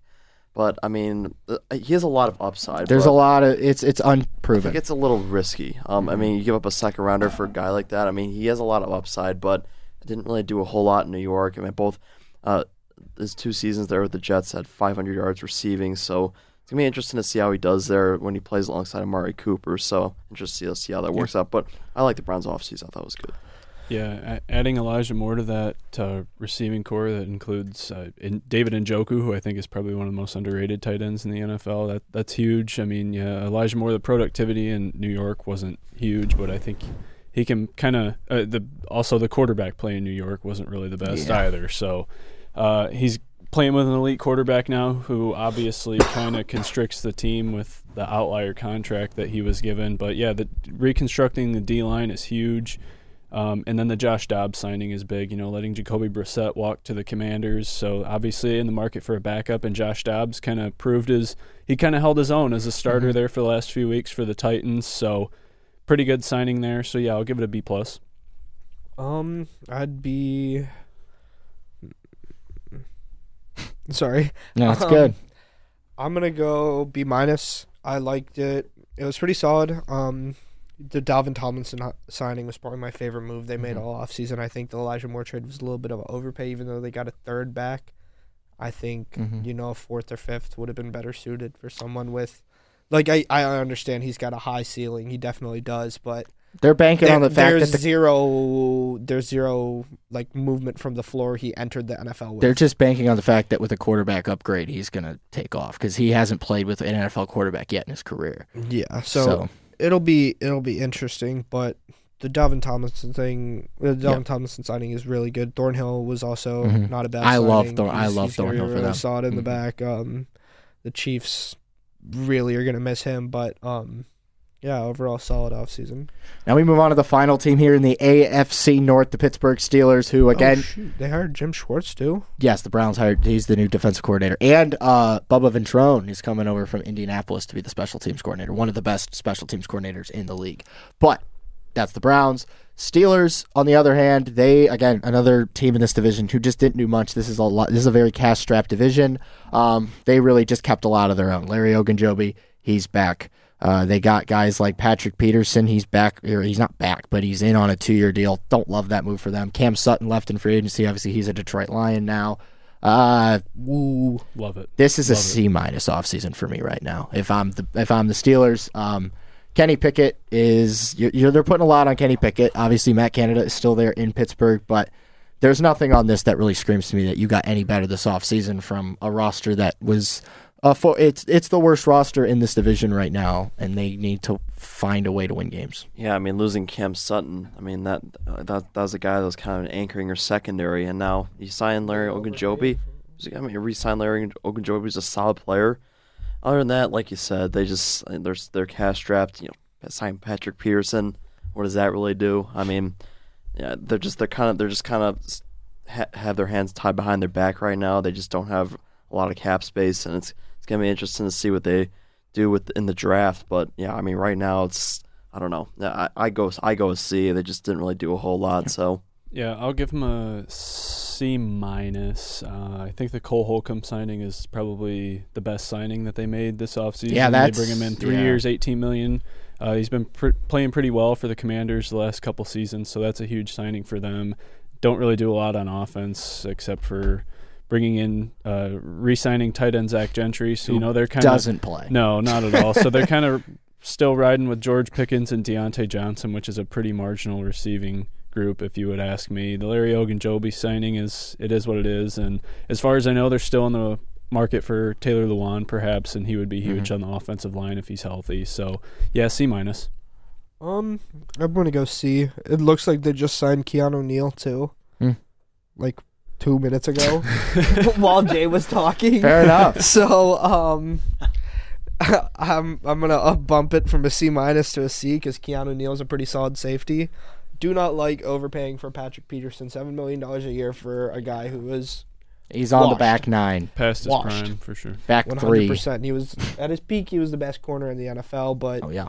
but I mean, uh, he has a lot of upside. There's a lot of it's it's unproven. it's a little risky. Um, I mean, you give up a second rounder for a guy like that. I mean, he has a lot of upside, but didn't really do a whole lot in New York. I mean, both uh, his two seasons there with the Jets had 500 yards receiving. So it's gonna be interesting to see how he does there when he plays alongside Amari Cooper. So interesting to see how that works out. But I like the Browns offseason. I thought it was good. Yeah, adding Elijah Moore to that uh, receiving core that includes uh, in David Njoku, who I think is probably one of the most underrated tight ends in the NFL. That that's huge. I mean, yeah, Elijah Moore. The productivity in New York wasn't huge, but I think he can kind of uh, the also the quarterback play in New York wasn't really the best Yeah. either. So uh, he's playing with an elite quarterback now, who obviously kind of constricts the team with the outlier contract that he was given. But yeah, the reconstructing the D line is huge. Um, and then the Josh Dobbs signing is big, you know, letting Jacoby Brissett walk to the Commanders. So obviously in the market for a backup, and Josh Dobbs kind of proved his he kind of held his own as a starter there for the last few weeks for the Titans. So pretty good signing there. So yeah, I'll give it a B plus. Um, I'd be. Sorry, no, it's Um, good. I'm gonna go B minus. I liked it. It was pretty solid. Um, the Dalvin Tomlinson signing was probably my favorite move they made Mhm. all offseason. I think the Elijah Moore trade was a little bit of an overpay, even though they got a third back. I think Mhm. you know a fourth or fifth would have been better suited for someone with, like I I understand he's got a high ceiling. He definitely does, but They're banking on the fact there's that the, zero there's zero like movement from the floor he entered the NFL with. they're just banking on the fact that with a quarterback upgrade, he's going to take off because he hasn't played with an NFL quarterback yet in his career. yeah, So, so it'll be it'll be interesting, but the Dalvin Tomlinson thing, the Dalvin Yeah. Tomlinson signing is really good. Thornhill was also Mhm. not a bad. I love signing. Thor- I love Thornhill for really them. Solid in Mhm. the back. Um, the Chiefs really are gonna miss him, but um, yeah, overall solid offseason. now we move on to the final team here in the AFC North, the Pittsburgh Steelers, who again oh, shoot. they hired Jim Schwartz too. Yes, the Browns hired. He's the new defensive coordinator, and uh, Bubba Ventrone is coming over from Indianapolis to be the special teams coordinator, one of the best special teams coordinators in the league. But that's the Browns. Steelers, on the other hand, they again another team in this division who just didn't do much. This is a lot. This is a very cash strapped division. Um, they really just kept a lot of their own. Larry Ogunjobi, he's back. Uh, they got guys like Patrick Peterson. He's back. Or he's not back, but he's in on a two-year deal. Don't love that move for them. Cam Sutton left in free agency. Obviously, he's a Detroit Lion now. Uh, woo. Love it. This is a Love it. C minus offseason for me right now. If I'm the if I'm the Steelers, um, Kenny Pickett is you're, you're they're putting a lot on Kenny Pickett. Obviously, Matt Canada is still there in Pittsburgh, but there's nothing on this that really screams to me that you got any better this offseason from a roster that was Uh, for it's it's the worst roster in this division right now, and they need to find a way to win games. Yeah, I mean losing Cam Sutton. I mean that uh, that that was a guy that was kind of anchoring your secondary, and now you signed Larry Ogunjobi. I mean, you re-signed Larry Ogunjobi. He's a solid player. Other than that, like you said, they just they're they're cash strapped. You know, signed Patrick Peterson. What does that really do? I mean, yeah, they're just they're kind of they're just kind of ha- have their hands tied behind their back right now. They just don't have a lot of cap space, and it's gonna be interesting to see what they do with in the draft. But yeah, I mean, right now it's I don't know. I, I go I go with C. They just didn't really do a whole lot. So yeah, I'll give them a C minus. Uh, I think the Cole Holcomb signing is probably the best signing that they made this offseason. Yeah, that's they bring him in three yeah. years, eighteen million. Uh, he's been pr- playing pretty well for the Commanders the last couple seasons, so that's a huge signing for them. Don't really do a lot on offense except for bringing in, uh, re-signing tight end Zach Gentry. So you know they're kind of Doesn't play. no, not at all. so they're kind of still riding with George Pickens and Diontae Johnson, which is a pretty marginal receiving group, if you would ask me. The Larry Ogunjobi signing is it is what it is, and as far as I know, they're still in the market for Taylor Lewan, perhaps, and he would be huge on the offensive line if he's healthy. So yeah, C minus. Um, I'm gonna go C. It looks like they just signed Keanu Neal too, Hmm. like two minutes ago, while Jay was talking. Fair enough. So um, I'm I'm gonna up bump it from a C minus to a C because Keanu Neal's a pretty solid safety. Do not like overpaying for Patrick Peterson, seven million dollars a year for a guy who was He's on the back nine, Past his Washed. prime for sure. back one three. hundred percent. He was at his peak. He was the best corner in the NFL, but Oh yeah.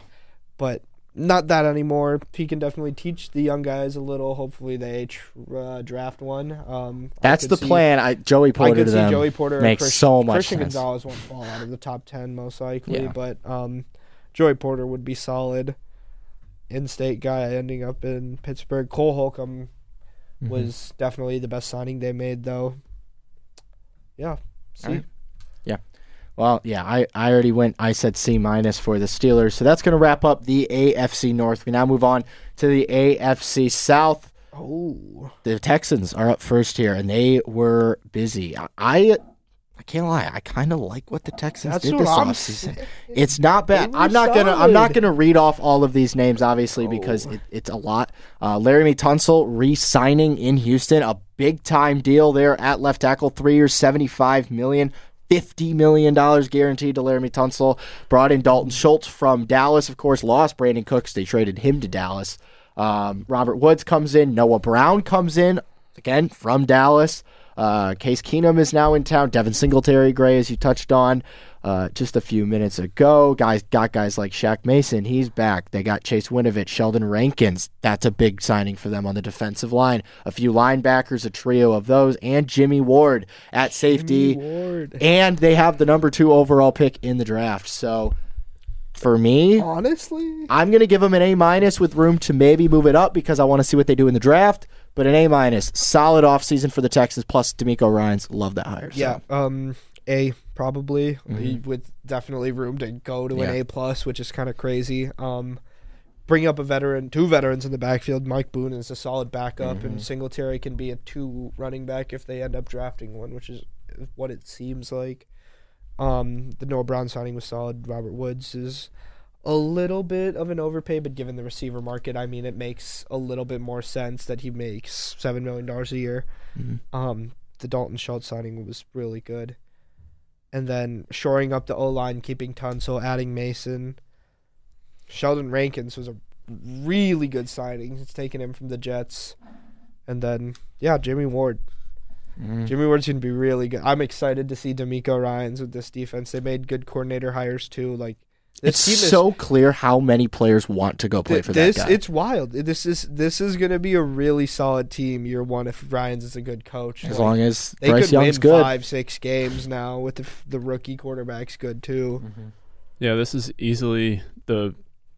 but not that anymore. He can definitely teach the young guys a little. Hopefully, they tr- uh, draft one. Um, That's the see- plan. I Joey Porter. I could see Joey Porter makes Christian, so much Christian sense. Gonzalez won't fall out of the top ten most likely, Yeah. but um, Joey Porter would be solid. In-state guy ending up in Pittsburgh. Cole Holcomb Mhm. was definitely the best signing they made, though. Yeah, see. Well, yeah, I, I already went. I said C minus for the Steelers. So that's going to wrap up the AFC North. We now move on to the AFC South. oh, The Texans are up first here, and they were busy. I I, can't lie. I kind of like what the Texans That's did this offseason. It's not bad. I'm not gonna. I'm not gonna read off all of these names, obviously, because Oh. it, it's a lot. Uh, Laremy Tunsil re-signing in Houston, a big time deal there at left tackle, three years, seventy-five million. $50 million guaranteed to Laremy Tunsil. Brought in Dalton Schultz from Dallas, of course, lost Brandin Cooks. They traded him to Dallas. Um, Robert Woods comes in. Noah Brown comes in, again, from Dallas. Uh, Case Keenum is now in town. Devin Singletary, Grey, as you touched on uh, just a few minutes ago. Guys got guys like Shaq Mason. He's back. They got Chase Winovich, Sheldon Rankins. That's a big signing for them on the defensive line. A few linebackers, a trio of those, and Jimmy Ward at safety. Ward. And they have the number two overall pick in the draft. So for me, Honestly, I'm going to give them an A minus with room to maybe move it up because I want to see what they do in the draft. But an A minus, solid offseason for the Texans. Plus, DeMeco Ryans love that hire. so. yeah, um, A probably Mhm. with definitely room to go to Yeah. an A plus, which is kind of crazy. Um, bring up a veteran, two veterans in the backfield. Mike Boone is a solid backup, Mhm. and Singletary can be a two running back if they end up drafting one, which is what it seems like. Um, the Noah Brown signing was solid. Robert Woods is a little bit of an overpay, but given the receiver market, I mean, it makes a little bit more sense that he makes seven million dollars a year. Mhm. Um, the Dalton Schultz signing was really good, and then shoring up the O line, keeping Tunsil, adding Mason. Sheldon Rankins was a really good signing. It's taking him from the Jets, and then yeah, Jimmy Ward. Mhm. Jimmy Ward's gonna be really good. I'm excited to see DeMeco Ryans with this defense. They made good coordinator hires too. Like this It's is so clear how many players want to go play Th- for this that guy. it's wild. This is this is gonna be a really solid team year one if Ryans is a good coach. as Like, long as they Bryce could Young's win good. five, six games now with the the rookie quarterback's good too. Mm-hmm. Yeah, this is easily the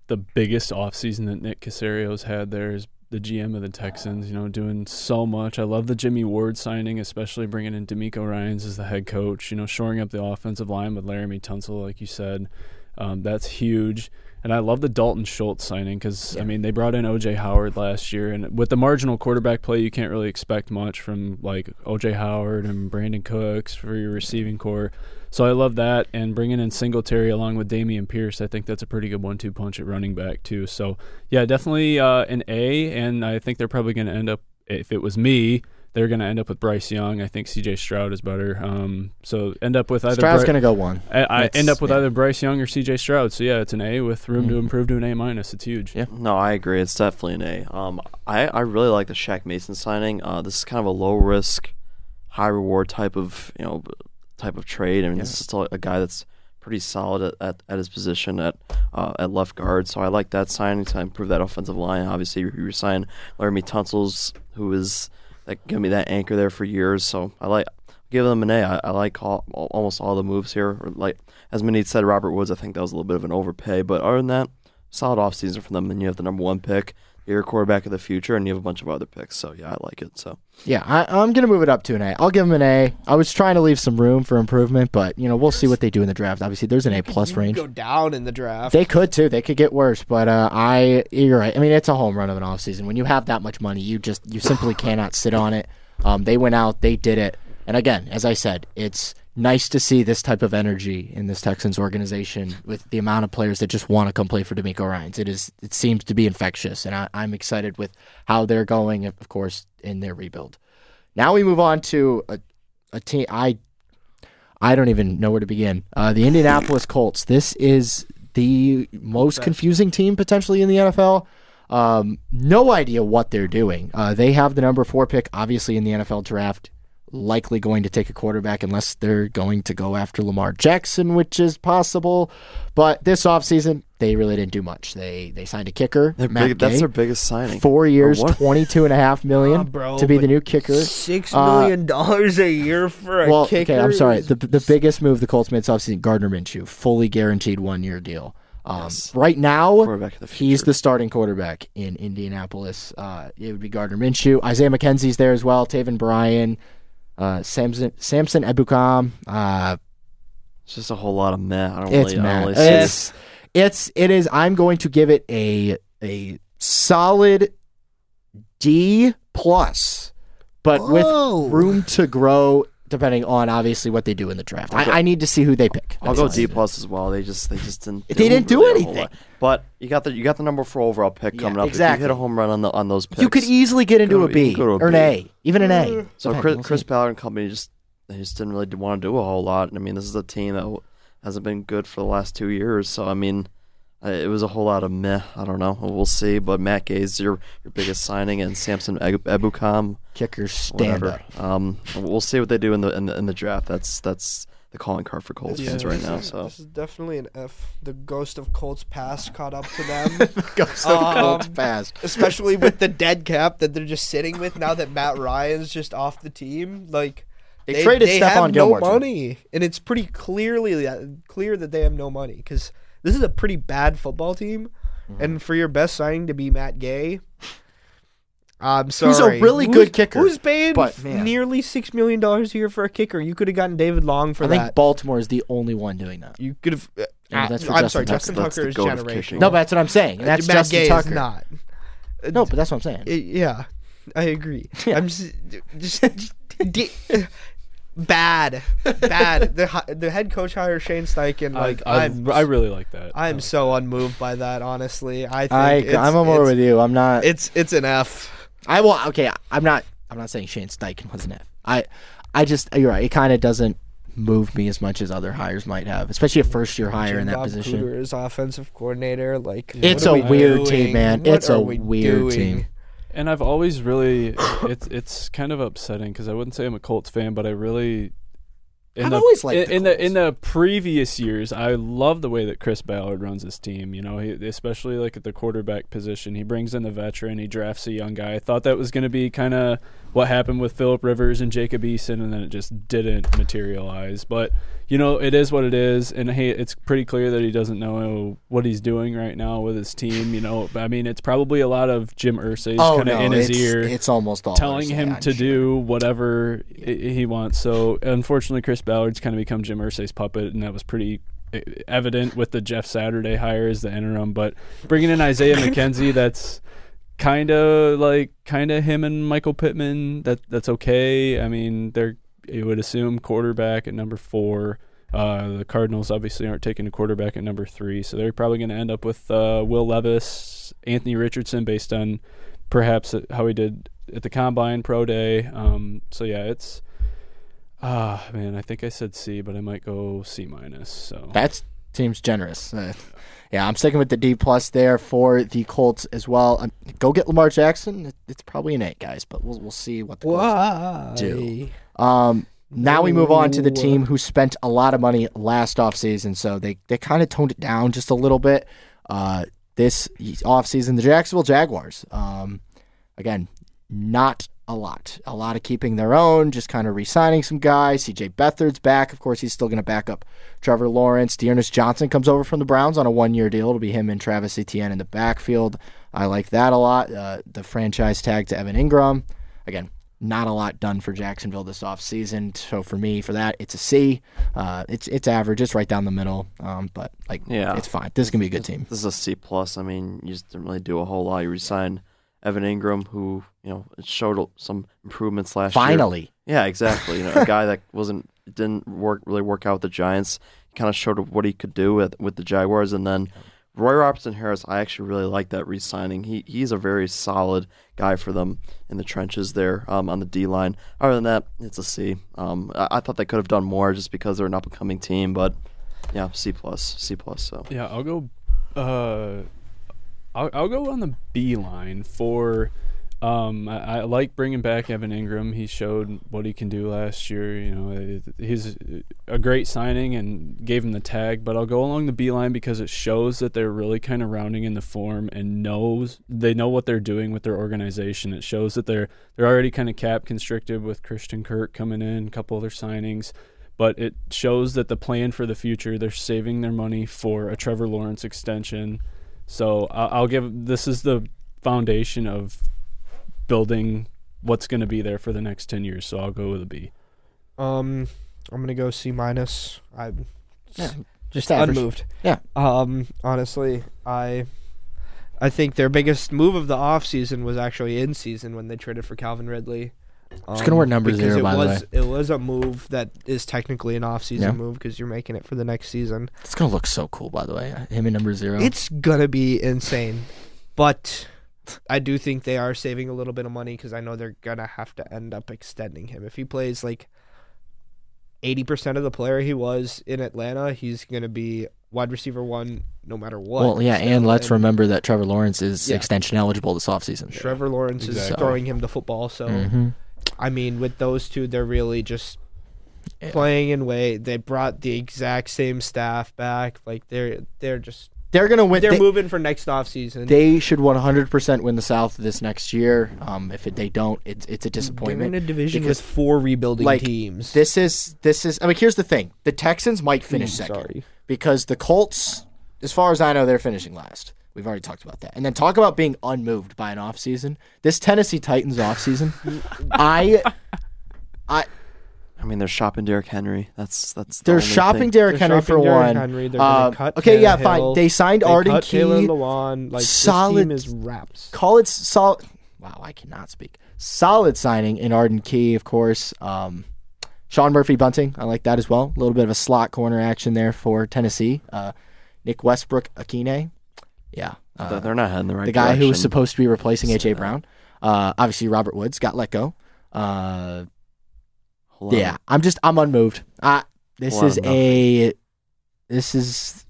the biggest offseason that Nick Caserio had there is the GM of the Texans, you know, doing so much. I love the Jimmy Ward signing, especially bringing in DeMeco Ryans as the head coach, you know, shoring up the offensive line with Laremy Tunsil, like you said. Um, that's huge. And I love the Dalton Schultz signing because I mean they brought in OJ Howard last year, and with the marginal quarterback play, you can't really expect much from like OJ Howard and Brandin Cooks for your receiving core. So I love that, and bringing in Singletary along with Dameon Pierce, I think that's a pretty good one-two punch at running back too. So yeah, definitely uh, an A, and I think they're probably going to end up. If it was me, they're going to end up with Bryce Young. I think C.J. Stroud is better. Um, so end up with either. Stroud's Bry- going to go one. I, I end up with yeah. either Bryce Young or C.J. Stroud. So yeah, it's an A with room to Mhm. improve to an A minus. It's huge. Yeah. No, I agree. It's definitely an A. Um, I, I really like the Shaq Mason signing. Uh, this is kind of a low risk, high reward type of you know type of trade. I mean, this is still a guy that's pretty solid at, at, at his position at uh, at left guard. So I like that signing to improve that offensive line. Obviously, you you signed Laremy Tunsil's, who is like gonna be that anchor there for years. So I like give them an A. I, I like all, almost all the moves here. Like as Minnie said, Robert Woods. I think that was a little bit of an overpay, but other than that, solid offseason for them. And you have the number one pick, your quarterback of the future, and you have a bunch of other picks. So yeah, I like it. So Yeah, I, I'm going to move it up to an A. I'll give them an A. I was trying to leave some room for improvement, but you know we'll see what they do in the draft. Obviously, there's an A plus range. Go down in the draft. They could too. They could get worse, but uh, I you're right. I mean, it's a home run of an offseason. When you have that much money, you just you simply cannot sit on it. Um, they went out, they did it, and again, as I said, it's nice to see this type of energy in this Texans organization with the amount of players that just want to come play for DeMeco Ryans. It is it seems to be infectious, and I, I'm excited with how they're going. Of course, in their rebuild. Now we move on to a, a team I I don't even know where to begin. Uh, the Indianapolis Colts. This is the most confusing team potentially in the NFL. Um, no idea what they're doing. Uh, they have the number four pick, obviously in the NFL draft. Likely going to take a quarterback unless they're going to go after Lamar Jackson, which is possible. But this offseason, they really didn't do much. They they signed a kicker, Matt big, that's their biggest signing. four years, what? twenty-two and a half million Ah, bro, to be the new kicker. Six Uh, million dollars a year for a Well, kicker. okay, I'm sorry. The the biggest move the Colts made this offseason, Gardner Minshew, fully guaranteed one year deal. Um, Yes. Right now, Quarterback the he's the starting quarterback in Indianapolis. Uh, it would be Gardner Minshew. Isaiah McKenzie's there as well. Taven Bryan, uh, Samson Samson Ebukam. Uh, It's just a whole lot of meh. I don't it's really, I don't really see it. It's it's it is. I'm going to give it a a solid D plus, but Whoa. with room to grow. Depending on obviously what they do in the draft, I, I need to see who they pick. I'll go D plus as well. They just they just didn't. They didn't do really anything. But you got the you got the number four overall pick Yeah, coming up. If exactly. you hit a home run on the on those picks, You could easily get into Go a B you go to a or an B. A, even an A. So Depends, Chris, we'll Chris. Ballard and company just they just didn't really want to do a whole lot. And I mean, this is a team that hasn't been good for the last two years. So I mean, it was a whole lot of meh. I don't know. We'll see. But Matt Gay's your your biggest signing, and Samson Eb- Ebukam, kickers stand whatever. up. Um, we'll see what they do in the in the, in the draft. That's that's the calling card for Colts This fans is- right now. is- So this is definitely an F. The ghost of Colts past caught up to them, Ghost of Um, Colts past. especially with the dead cap that they're just sitting with now that Matt Ryan's just off the team. Like They traded they Stephon have Gilmore, no money, and it's pretty clearly clear that they have no money because this is a pretty bad football team. Mm-hmm. And for your best signing to be Matt Gay, I'm sorry. He's a really Who's- good kicker, Who's paying but, nearly six million dollars a year for a kicker? You could have gotten David Long for I that. I think Baltimore is the only one doing that. You could have. Uh, No, that's for I'm Justin sorry, Tucker. Justin That's Tucker the is goat generational. No, but that's what I'm saying. That's Matt Justin Gay Tucker. is not. Uh, No, but that's what I'm saying. it- yeah, I agree. Yeah. I'm just, just di- bad, bad. The the head coach hires Shane Steichen. Like I, I, I'm, I really like that. I'm Uh, so unmoved by that. Honestly, I think I, I'm on board with you. I'm not. It's it's an F. I will. Okay, I'm not. I'm not saying Shane Steichen was an F. I, I just. You're right. It kind of doesn't move me as much as other hires might have, especially a first year hire in that Bob position. Cooter is offensive coordinator. Like It's a we weird doing? team, man. What It's a we weird doing? team. And I've always really, it's it's kind of upsetting because I wouldn't say I'm a Colts fan, but I really. In I've the, always liked in, the in the in the previous years. I love the way that Chris Ballard runs his team. You know, he, especially like at the quarterback position, he brings in the veteran, he drafts a young guy. I thought that was going to be kind of what happened with Philip Rivers and Jacob Eason, and then it just didn't materialize. But you know, it is what it is, and hey, it's pretty clear that he doesn't know what he's doing right now with his team. You know, I mean, it's probably a lot of Jim Irsay's Oh kind of no, in his it's, ear it's almost all telling Irsay, him I'm to sure. do whatever i- he wants. So unfortunately, Chris Ballard's kind of become Jim Irsay's puppet, and that was pretty evident with the Jeff Saturday hire as the interim, but bringing in Isaiah McKenzie, that's kind of like kind of him and Michael Pittman. That that's okay. I mean, they're you would assume quarterback at number four. Uh, the Cardinals obviously aren't taking a quarterback at number three, so they're probably going to end up with uh, Will Levis, Anthony Richardson, based on perhaps how he did at the combine pro day. Um, so yeah, it's ah man, I think I said C, but I might go C minus. So That seems generous. Yeah, I'm sticking with the D plus there for the Colts as well. Um, go get Lamar Jackson. It's probably an eight, guys, but we'll we'll see what the Colts Why? do. Um, now we move on to the team who spent a lot of money last offseason, so they, they kind of toned it down just a little bit. Uh, this offseason, the Jacksonville Jaguars. Um, again, not a lot. A lot of keeping their own, just kind of re signing some guys. CJ Beathard's back. Of course, he's still going to back up Trevor Lawrence. D'Ernest Johnson comes over from the Browns on a one year deal. It'll be him and Travis Etienne in the backfield. I like that a lot. Uh, the franchise tag to Evan Engram. Again, not a lot done for Jacksonville this offseason. So for me, for that, it's a C. Uh, it's it's average. It's right down the middle. Um, but like, Yeah. it's fine. This is gonna be a good team. This is a C plus. I mean, you just didn't really do a whole lot. You resigned Evan Engram, who you know showed some improvements last year. Finally, Yeah, exactly. You know, a guy that wasn't didn't work really work out with the Giants. Kind of showed what he could do with with the Jaguars, and then Roy Robertson Harris. I actually really like that re-signing. He he's a very solid guy for them in the trenches there um, on the D line. Other than that, it's a C. Um, I, I thought they could have done more just because they're an up and coming team, but yeah, C plus, C plus. So Yeah, I'll go. Uh, I'll I'll go on the B line for. Um, I, I like bringing back Evan Engram. He showed what he can do last year. You know, he's a great signing and gave him the tag. But I'll go along the B line because it shows that they're really kind of rounding in the form and knows they know what they're doing with their organization. It shows that they're they're already kind of cap constricted with Christian Kirk coming in, a couple other signings but it shows that the plan for the future they're saving their money for a Trevor Lawrence extension. So I'll, I'll give this is the foundation of building what's going to be there for the next ten years. So I'll go with a B. Um, I'm gonna go C minus. I'm Yeah, just average. unmoved. Yeah. Um, honestly, I I think their biggest move of the offseason was actually in season when they traded for Calvin Ridley. Um, Just gonna wear number because zero, it by the was, It was a move that is technically an off-season Yeah. move because you're making it for the next season. it's gonna look so cool. By the way, him in number zero. It's gonna be insane, but I do think they are saving a little bit of money because I know they're gonna have to end up extending him if he plays like eighty percent of the player he was in Atlanta. He's gonna be wide receiver one no matter what. well, yeah, and let's remember that Trevor Lawrence is Yeah. extension eligible this offseason. Trevor Lawrence is Exactly. throwing him the football, so Mhm. I mean, with those two, they're really just Yeah. playing in way. They brought the exact same staff back. Like they're they're just They're gonna win. they're They, moving for next offseason. they should 100% win the South this next year. Um, if it, they don't, it's it's a They're disappointment. in a division because, with four rebuilding like, teams. This is this is. I mean, here's the thing: the Texans might finish Mm, second sorry. because the Colts, as far as I know, they're finishing last. We've already talked about that. And then talk about being unmoved by an offseason. This Tennessee Titans offseason, I, I I mean, they're shopping Derrick Henry. That's that's the they're only shopping thing. Derrick Henry shopping for Derrick one. Henry. They're Uh, cut okay, yeah, Tannehill. fine. They signed They Arden cut Taylor Key. Lewan. Like solid- this team is wraps. call it solid. Wow, I cannot speak. Solid signing in Arden Key, of course. Um, Sean Murphy Bunting, I like that as well. A little bit of a slot corner action there for Tennessee. Uh, Nick Westbrook Ikhine, yeah, uh, They're- they're not heading the right the guy who was supposed to be replacing AJ Brown. Uh, obviously, Robert Woods got let go. Uh, Hold on. yeah, I'm just I'm unmoved. Uh, this Hold is a this is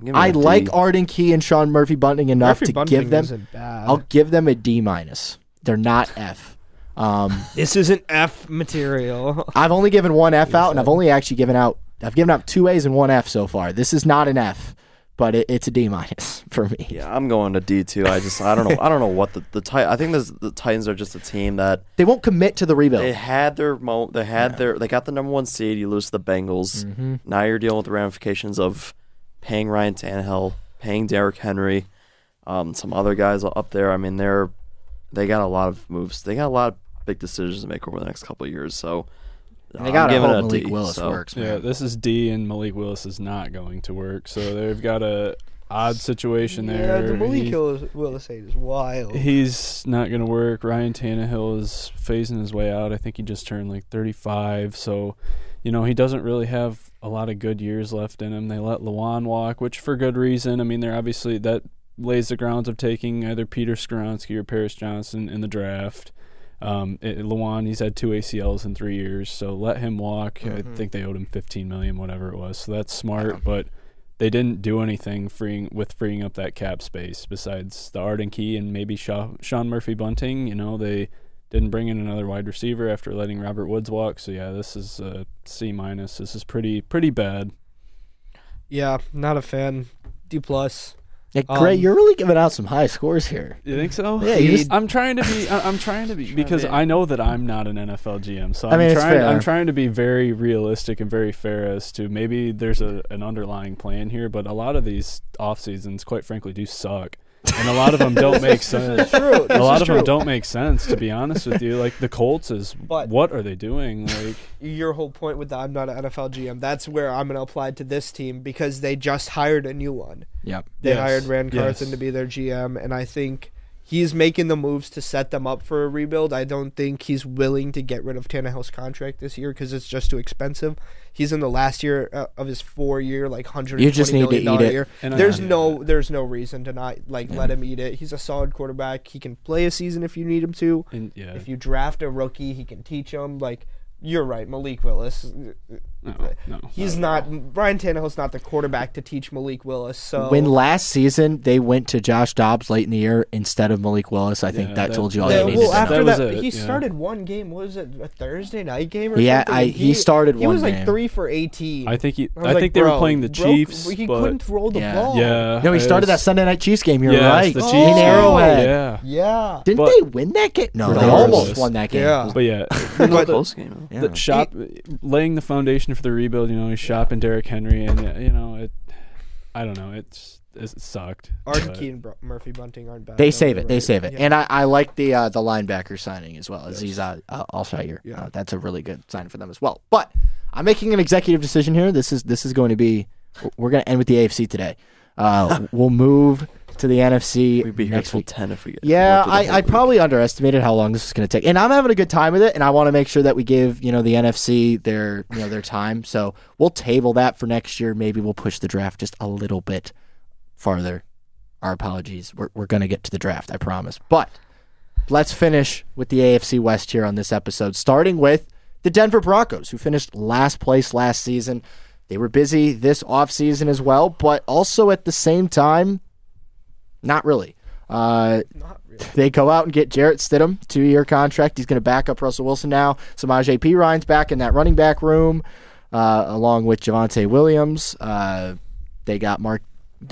I me I a D. like Arden Key and Sean Murphy Bunting enough Murphy to Bunting give them. bad. I'll give them a D minus. They're not F. Um, This isn't F material. I've only given one F out, and I've only actually given out. I've given out two A's and one F so far. This is not an F, but it, it's a D minus for me. Yeah, I'm going to D two. I just I don't know I don't know what the the Tit- I think this, the Titans are just a team that They won't commit to the rebuild. they had their mo they had their they got the number one seed. You lose to the Bengals. Mm-hmm. Now you're dealing with the ramifications of paying Ryan Tannehill, paying Derrick Henry, um, some other guys up there. I mean they're they got a lot of moves. They got a lot of big decisions to make over the next couple of years. So they I'm got to hope a Malik D, Willis so. works. Yeah, this is D, and Malik Willis is not going to work. So they've got a odd situation there. Yeah, the Malik He- Willis, Willis hate is wild. He's not going to work. Ryan Tannehill is phasing his way out. I think he just turned like 35. So, you know, he doesn't really have a lot of good years left in him. They let Lewan walk, which for good reason. I mean, they're obviously that lays the grounds of taking either Peter Skoronski or Paris Johnson in the draft. Um, it, Lewan, he's had two ACLs in three years, so let him walk. I think they owed him 15 million, whatever it was. So that's smart, but they didn't do anything freeing with freeing up that cap space besides the Arden Key and maybe Sean Murphy Bunting. You know, they didn't bring in another wide receiver after letting Robert Woods walk. So yeah, this is a C minus. This is pretty pretty bad. yeah, not a fan. D plus. Yeah, Grey, Um, you're really giving out some high scores here. You think so? Yeah, you just- I'm trying to be. I- I'm trying to be because I know that I'm not an NFL GM, so I I'm mean, it's trying. fair. I'm trying to be very realistic and very fair as to maybe there's a an underlying plan here, but a lot of these off seasons, quite frankly, do suck, and a lot of them don't make sense. True. A lot of them don't make sense, to be honest with you. Like the Colts is, But- what are they doing? Like, Your whole point with the I'm not an NFL GM. That's where I'm gonna apply to this team because they just hired a new one. Yep. They Yes, hired Ran Carthon yes. to be their GM, and I think he's making the moves to set them up for a rebuild. I don't think he's willing to get rid of Tannehill's contract this year because it's just too expensive. He's in the last year uh, of his four-year, like hundred. You just need to eat it. Year. And There's yeah. no, there's no reason to not like let him eat it. He's a solid quarterback. He can play a season if you need him to. and yeah, If you draft a rookie, he can teach him. Like you're right, Malik Willis. No, no, He's not not. Brian Tannehill's not the quarterback to teach Malik Willis. So When last season they went to Josh Dobbs late in the year instead of Malik Willis, I think Yeah, that, that- told you all Yeah, you needed well, to after know. That that, was it, he yeah. started one game. What was it? A Thursday night game or Yeah, something? I- he started He one was like game. three for eighteen. I think he. was I, like, think they were playing the bro, Chiefs. He but couldn't roll the Yeah. ball. Yeah. No, he it started that Sunday night Chiefs game. You're yes, right. The Oh, Chiefs. in Arrowhead. Yeah. Yeah. Didn't they win that game? No, they almost won that game. Yeah. But yeah, It was a close game. Yeah. the shop laying the foundation for the rebuild. You know, he's shopping Derrick Henry, and you know it. I don't know. It's it sucked. Arden Key and Bro- Murphy Bunting aren't bad. They save it. They right. save it. Yeah. And I, I like the uh, the linebacker signing as well. Azeez uh, uh, Al-Shaair. Yeah. Uh, that's a really good sign for them as well. But I'm making an executive decision here. This is this is going to be. We're going to end with the AFC today. Uh, we'll move to the NFC We'd be here next till week. ten if we get. Yeah, if we went through the I, I week. probably underestimated how long this is going to take, and I'm having a good time with it. And I want to make sure that we give you know the NFC their you know their time. So we'll table that for next year. Maybe we'll push the draft just a little bit farther. Our apologies. We're we're going to get to the draft, I promise. But let's finish with the AFC West here on this episode, starting with the Denver Broncos, who finished last place last season. They were busy this offseason as well, but also at the same time, not really. Uh, Not really. they go out and get Jarrett Stidham, two year contract. He's going to back up Russell Wilson now. Samaj P. Ryan's back in that running back room, uh, along with Javonte Williams. Uh, they got Mark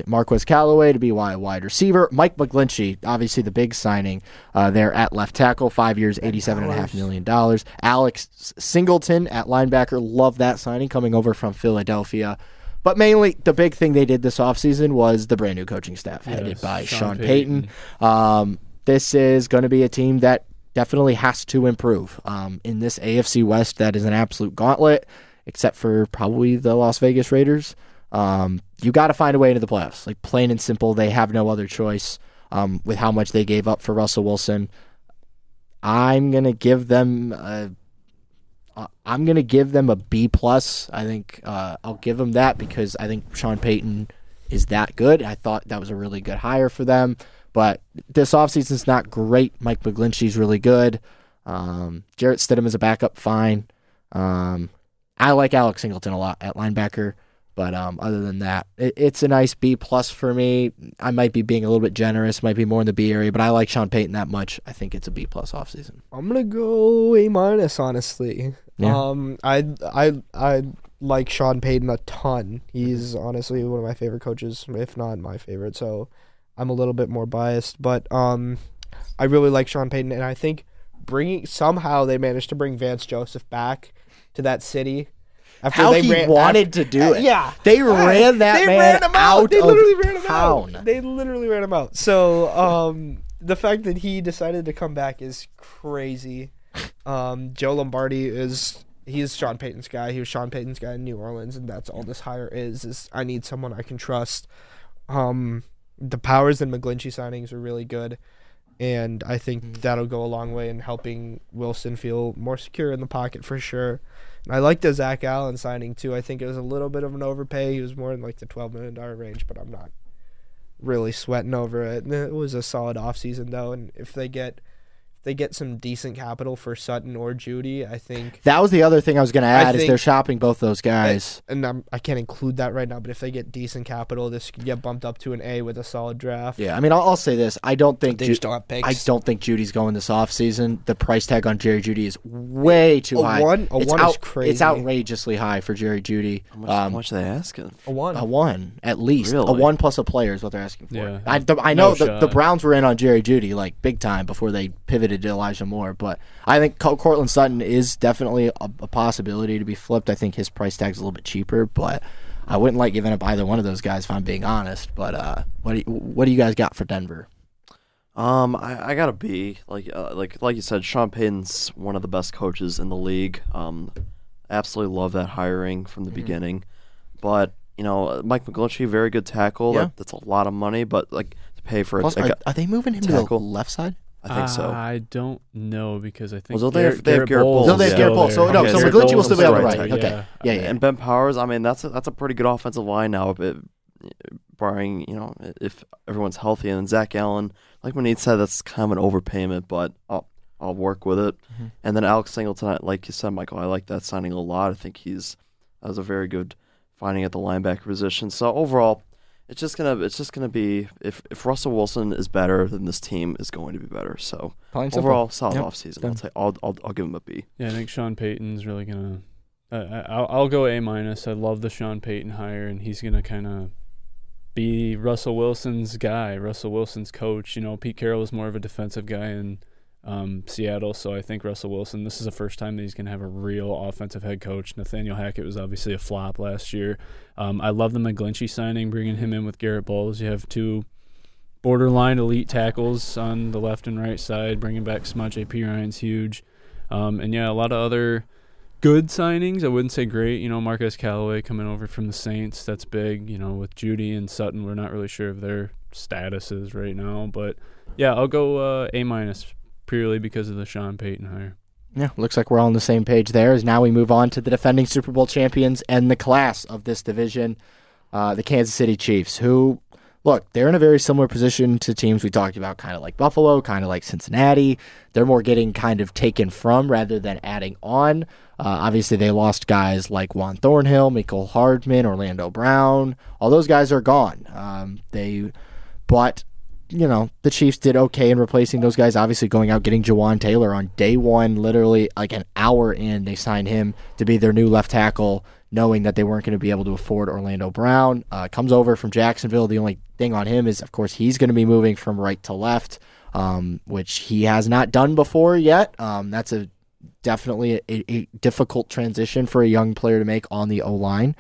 Marquez Callaway to be wide wide receiver. Mike McGlinchey, obviously the big signing uh, there at left tackle, five years, eighty-seven and a half million dollars. Alex Singleton at linebacker, love that signing coming over from Philadelphia. But mainly, the big thing they did this offseason was the brand new coaching staff, headed by Sean Sean Payton. Payton. Um, this is going to be a team that definitely has to improve. Um, in this AFC West, that is an absolute gauntlet, except for probably the Las Vegas Raiders. Um, you got to find a way into the playoffs. Like plain and simple, they have no other choice. Um, with how much they gave up for Russell Wilson, I'm gonna give them. A, uh, I'm gonna give them a B plus. I think uh, I'll give them that because I think Sean Payton is that good. I thought that was a really good hire for them. But this offseason's not great. Mike McGlinchey's really good. Um, Jarrett Stidham is a backup, fine. Um, I like Alex Singleton a lot at linebacker. But um, other than that, it, it's a nice B plus for me. I might be being a little bit generous, might be more in the B area, but I like Sean Payton that much. I think it's a B plus offseason. I'm gonna go A minus. Honestly, Yeah. um, I I I like Sean Payton a ton. He's honestly one of my favorite coaches, if not my favorite. So I'm a little bit more biased, but um, I really like Sean Payton, and I think bringing somehow they managed to bring Vance Joseph back to that city. After How they he ran, wanted after- to do uh, it. yeah, They ran that they man ran him out. out They of literally ran him town. out. They literally ran him out. So um, the fact that he decided to come back is crazy. Um, Joe Lombardi is he's Sean Payton's guy. He was Sean Payton's guy in New Orleans, and that's all this hire is. Is I need someone I can trust. Um, the Powers and McGlinchey signings are really good, and I think Mm. that'll go a long way in helping Wilson feel more secure in the pocket for sure. And I like the Zach Allen signing too. I think it was a little bit of an overpay. He was more in like the twelve million dollar range, but I'm not really sweating over it. And It was a solid offseason though, and if they get they get some decent capital for Sutton or Jeudy, I think That was the other thing I was going to add is they're shopping both those guys. and I'm, I can't include that right now, but if they get decent capital, this could get bumped up to an A with a solid draft. Yeah, I mean, I'll, I'll say this: I don't think They Ju- just don't have picks. I don't think Jeudy's going this offseason. The price tag on Jerry Jeudy is way too A high. one- a it's one is crazy. It's outrageously high for Jerry Jeudy. How much, how Um, much are they asking? A one. a one at least. A one plus a player is what they're asking for. Yeah. I, the, I know No the, the. Browns were in on Jerry Jeudy like big time before they pivoted to Elijah Moore, but I think Co- Courtland Sutton is definitely a, a possibility to be flipped. I think his price tag's a little bit cheaper, but I wouldn't like giving up either one of those guys if I'm being honest. But uh, what do you, what do you guys got for Denver? Um, I, I gotta be like uh, like like you said, Sean Payton's one of the best coaches in the league. Um, absolutely love that hiring from Mm-hmm. the beginning. But you know, Mike McGlinchey, very good tackle. Yeah. That, that's a lot of money, but like to pay for Plus, a, are, are they moving him to the left side? I think so. I don't know because I think Well, don't they have- they have Garrett Garrett Bolles Bolles. No, they have is Garrett Bolles. So no, Okay, so Garrett McGlinchey will Bolles still be on the the right. right Okay, yeah, yeah, yeah. And Ben Powers, I mean, that's a, that's a pretty good offensive line now, but barring you know if everyone's healthy. And Zach Allen, like Manit said, that's kind of an overpayment, but I'll I'll work with it. Mm-hmm. And then Alex Singleton, like you said, Michael, I like that signing a lot. I think he's that was a very good finding at the linebacker position. So overall, it's just gonna it's just gonna be if if Russell Wilson is better, then this team is going to be better. So Plain and simple. overall, solid Yep. offseason. I'll take I'll, I'll I'll give him a B. Yeah, I think Sean Payton's really gonna. Uh, I- I'll, I'll go A minus. I love the Sean Payton hire, and he's gonna kind of be Russell Wilson's guy, Russell Wilson's coach. You know, Pete Carroll is more of a defensive guy in um, Seattle, so I think Russell Wilson. This is the first time that he's gonna have a real offensive head coach. Nathaniel Hackett was obviously a flop last year. Um, I love the McGlinchey signing, bringing him in with Garrett Bolles. You have two borderline elite tackles on the left and right side. Bringing back Samaje Perine huge. Um, and yeah, a lot of other good signings. I wouldn't say great. You know, Marcus Callaway coming over from the Saints. That's big. You know, with Jeudy and Sutton, we're not really sure of their statuses right now. But yeah, I'll go uh, A minus purely because of the Sean Payton hire. Yeah, looks like we're all on the same page there. As now we move on to the defending Super Bowl champions and the class of this division, uh, the Kansas City Chiefs, who look, they're in a very similar position to teams we talked about, kind of like Buffalo, kind of like Cincinnati. They're more getting kind of taken from rather than adding on. Uh, obviously, they lost guys like Juan Thornhill, Mecole Hardman, Orlando Brown. All those guys are gone. Um, they, but you know, the Chiefs did okay in replacing those guys. Obviously, going out getting Jawaan Taylor on day one, literally like an hour in, they signed him to be their new left tackle, knowing that they weren't going to be able to afford Orlando Brown. Uh, comes over from Jacksonville. The only thing on him is, of course, he's going to be moving from right to left, um, which he has not done before yet. Um, that's a definitely a, a difficult transition for a young player to make on the O line.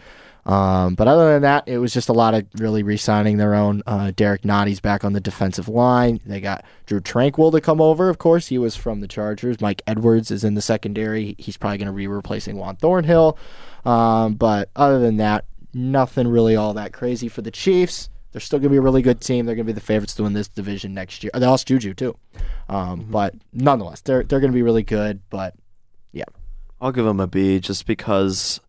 Um, but other than that, it was just a lot of really re-signing their own. Uh, Derrick Nnadi's back on the defensive line. They got Drue Tranquill to come over. Of course, he was from the Chargers. Mike Edwards is in the secondary. He's probably going to be replacing Juan Thornhill. Um, but other than that, nothing really all that crazy for the Chiefs. They're still going to be a really good team. They're going to be the favorites to win this division next year. They lost Juju too, um, but nonetheless, they're they're going to be really good. But yeah, I'll give them a B just because,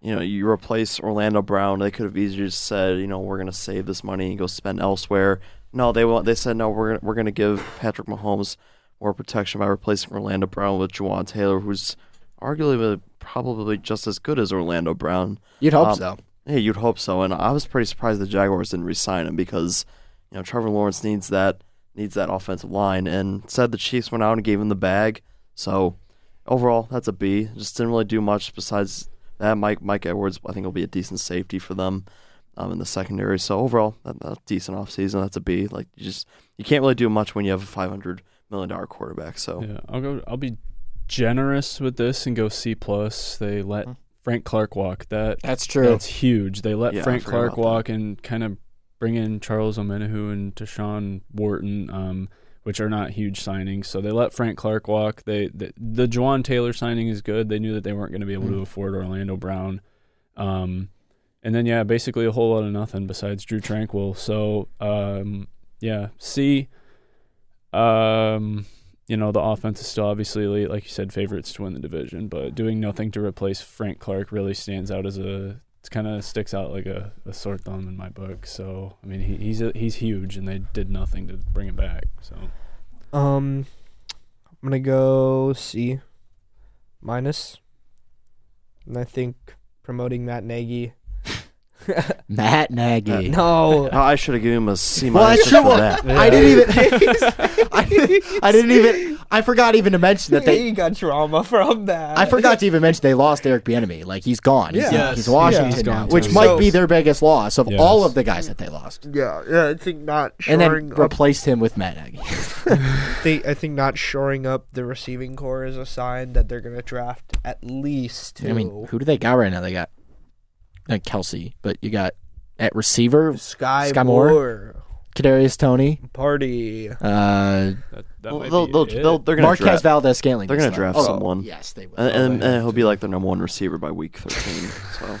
you know, you replace Orlando Brown. They could have easily just said, you know, we're going to save this money and go spend elsewhere. No, they want. They said no. We're we're going to give Patrick Mahomes more protection by replacing Orlando Brown with Jawaan Taylor, who's arguably probably just as good as Orlando Brown. you'd hope Um, so. Hey, you'd hope so. And I was pretty surprised the Jaguars didn't re-sign him because, you know, Trevor Lawrence needs that needs that offensive line. And said the Chiefs went out and gave him the bag. So overall, that's a B. Just didn't really do much besides that. Mike Mike Edwards, I think, will be a decent safety for them um, in the secondary. So overall, that, that's a decent offseason. That's a B. Like you just you can't really do much when you have a five hundred million dollar quarterback. So Yeah, I'll go. I'll be generous with this and go C plus. They let Hmm. Frank Clark walk. That That's true. That's huge. They let Yeah, Frank Clark about that. walk and kind of bring in Charles Omenihu and Tershawn Wharton, um, which are not huge signings. So they let Frank Clark walk. They the, the Jawaan Taylor signing is good. They knew that they weren't going to be able to afford Orlando Brown. Um, and then yeah, basically a whole lot of nothing besides Drue Tranquill. So um, yeah, C. Um, you know the offense is still obviously like you said favorites to win the division, but doing nothing to replace Frank Clark really stands out as a it kind of sticks out like a, a sore thumb in my book. So I mean he, he's a, he's huge, and they did nothing to bring him back. So Um, I'm gonna go C minus, and I think promoting Matt Nagy. Matt Nagy. no, Oh, I should have given him a C minus just for well, that. I didn't even. I, I didn't even. I forgot even to mention that they. he got trauma from that. I forgot to even mention they lost Eric Bieniemy. Like he's gone. He's, Yeah. he's Yes. Washington Yeah. He's now, gone, which too. might So- be their biggest loss of Yes. all of the guys that they lost. Yeah, yeah. I think not And shoring then up. replaced him with Matt Nagy. They, I think not shoring up the receiving core is a sign that they're gonna draft at least two. I mean, who do they got right now? They got uh, Kelce, but you got at receiver Sky, Skyy Moore? Moore, Kadarius Toney, party. uh, that, that might they'll, be they'll, it. they'll, they're gonna Marquez draft, Valdes-Scantling. they're gonna gonna draft oh, someone. Yes, they will. and, and, Oh, and he'll be like the number one receiver by week 13. so,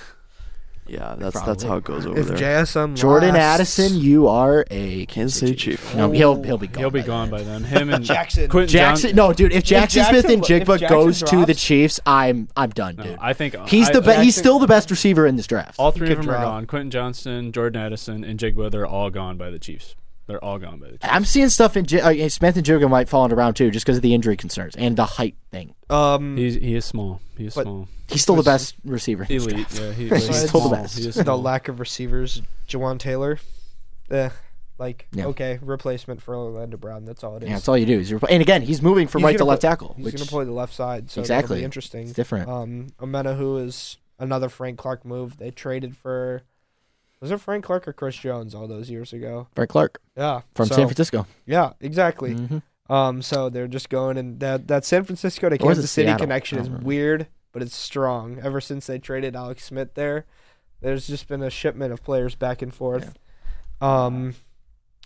yeah, that's that's how it goes over If there. JSM Jordan lasts- Addison, you are a Kansas City Chief. No, he'll he'll be gone. He'll be by gone then. by then. Him and Jackson. Quentin Jackson, John- no, dude. If Jackson, Jackson- Smith and if Jigba Jackson goes to the drops- Chiefs, I'm I'm done, No, dude. I think He's I- the best. He's Jackson- still the best receiver in this draft. All three of could them are drop. gone. Quentin Johnston, Jordan Addison, and Jigba. They're all gone by the Chiefs. They're all gone by the Chiefs. I'm seeing stuff in J- uh, Smith and Jigba might fall into round two just because of the injury concerns and the height thing. Um, He's he is small. He is But- small. He's still the best receiver. in this Elite. draft. Yeah, he, He's he's still the small. best. He is the small. lack of receivers, Jawaan Taylor. Eh, like Yeah. okay, replacement for Orlando Brown. That's all it is. Yeah, that's all you do. Is repl- and again, he's moving from He's right to gonna left play- tackle, He's which gonna play the left side, so Exactly. that'll be interesting. is different. Um, Omenihu is another Frank Clark move. They traded for was it Frank Clark or Chris Jones all those years ago? Frank Clark Yeah, from so- San Francisco. Yeah, exactly. Mhm. Um, so they're just going and that that San Francisco to Or was it Kansas City Seattle? connection is weird, but it's strong. Ever since they traded Alex Smith there, there's just been a shipment of players back and forth. Um,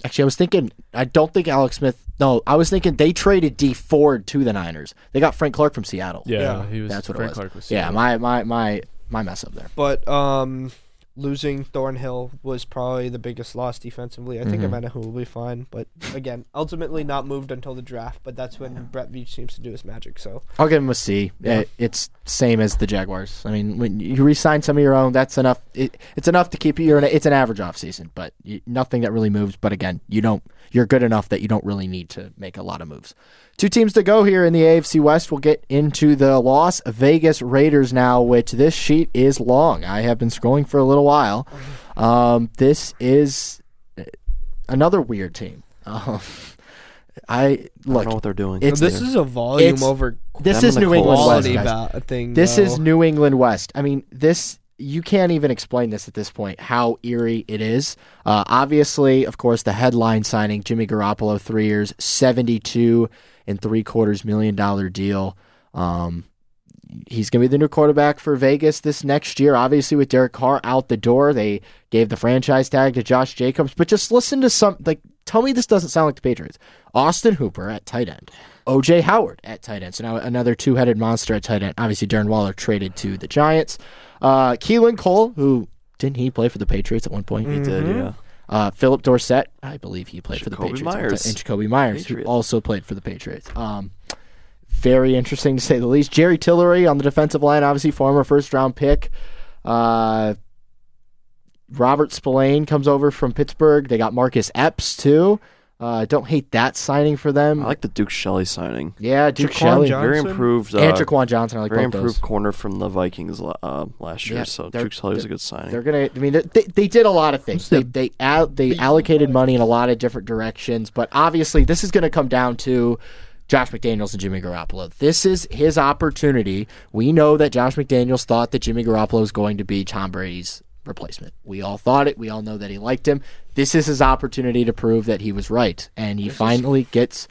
Actually, I was thinking. I don't think Alex Smith. No, I was thinking they traded Dee Ford to the Niners. They got Frank Clark from Seattle. Yeah, Yeah. he was. That's what it was. Clark was. Yeah, my my my my mess up there. but um, losing Thornhill was probably the biggest loss defensively. I think Mhm. Omenihu will be fine, but again, ultimately not moved until the draft. But that's when Brett Veach seems to do his magic. So I'll give him a C. Yeah. It- it's same as the Jaguars. I mean, when you re-sign some of your own, that's enough. It, it's enough to keep you. You're in it's an average off season, but you, nothing that really moves. But again, you don't. You're good enough that you don't really need to make a lot of moves. Two teams to go here in the AFC West. We'll get into the Las Vegas Raiders now, which this sheet is long. I have been scrolling for a little while. Um, this is uh, another weird team. Um, I I don't know what they're doing. It's this there. is a volume It's- over This is New England West. guys. thing. This though. is New England West. I mean, this you can't even explain this at this point. How eerie it is. Uh, obviously, of course, the headline signing Jimmy Garoppolo, three years, seventy-two and three quarters million dollar deal. Um, he's going to be the new quarterback for Vegas this next year. Obviously, with Derek Carr out the door, they gave the franchise tag to Josh Jacobs. But just listen to some like. Tell me this doesn't sound like the Patriots. Austin Hooper at tight end. OJ Howard at tight end. So now another two headed monster at tight end. Obviously, Darren Waller traded to the Giants. Uh, Keelan Cole, who didn't he play for the Patriots at one point? he did, Mhm. yeah. Uh, Phillip Dorsett, I believe he played for the Patriots. Meyers. And Jakobi Meyers, who also played for the Patriots. Um, very interesting to say the least. Jerry Tillery on the defensive line, obviously former first round pick. Uh, Robert Spillane comes over from Pittsburgh. They got Marcus Epps too. Uh, don't hate that signing for them. I like the Duke Shelley signing. yeah, Duke Jaquan Shelley Johnson? Very improved. Uh, and Jaquan Johnson. I like very both improved those. corner from the Vikings uh, last year. Yeah, so Duke Shelley was a good signing. They're gonna. I mean, they, they did a lot of things. They they al- they allocated money in a lot of different directions, but obviously this is going to come down to Josh McDaniels and Jimmy Garoppolo. This is his opportunity. We know that Josh McDaniels thought that Jimmy Garoppolo was going to be Tom Brady's replacement. We all thought it. We all know that he liked him. This is his opportunity to prove that he was right, and he finally gets.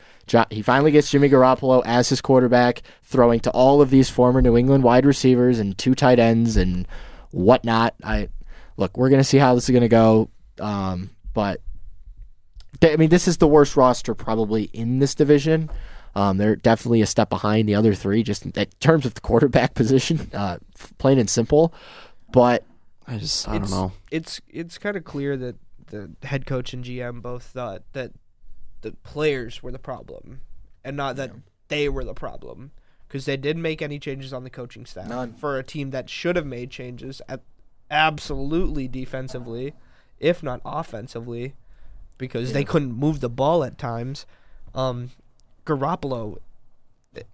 He finally gets Jimmy Garoppolo as his quarterback, throwing to all of these former New England wide receivers and two tight ends and whatnot. I look, we're gonna see how this is gonna go, um, but I mean, this is the worst roster probably in this division. Um, they're definitely a step behind the other three, just in terms of the quarterback position, uh, plain and simple. But I just I It's- don't know. It's it's kind of clear that the head coach and GM both thought that the players were the problem, and not that they were the problem, because they didn't make any changes on the coaching staff None. for a team that should have made changes at absolutely defensively, if not offensively, because they couldn't move the ball at times. Um, Garoppolo,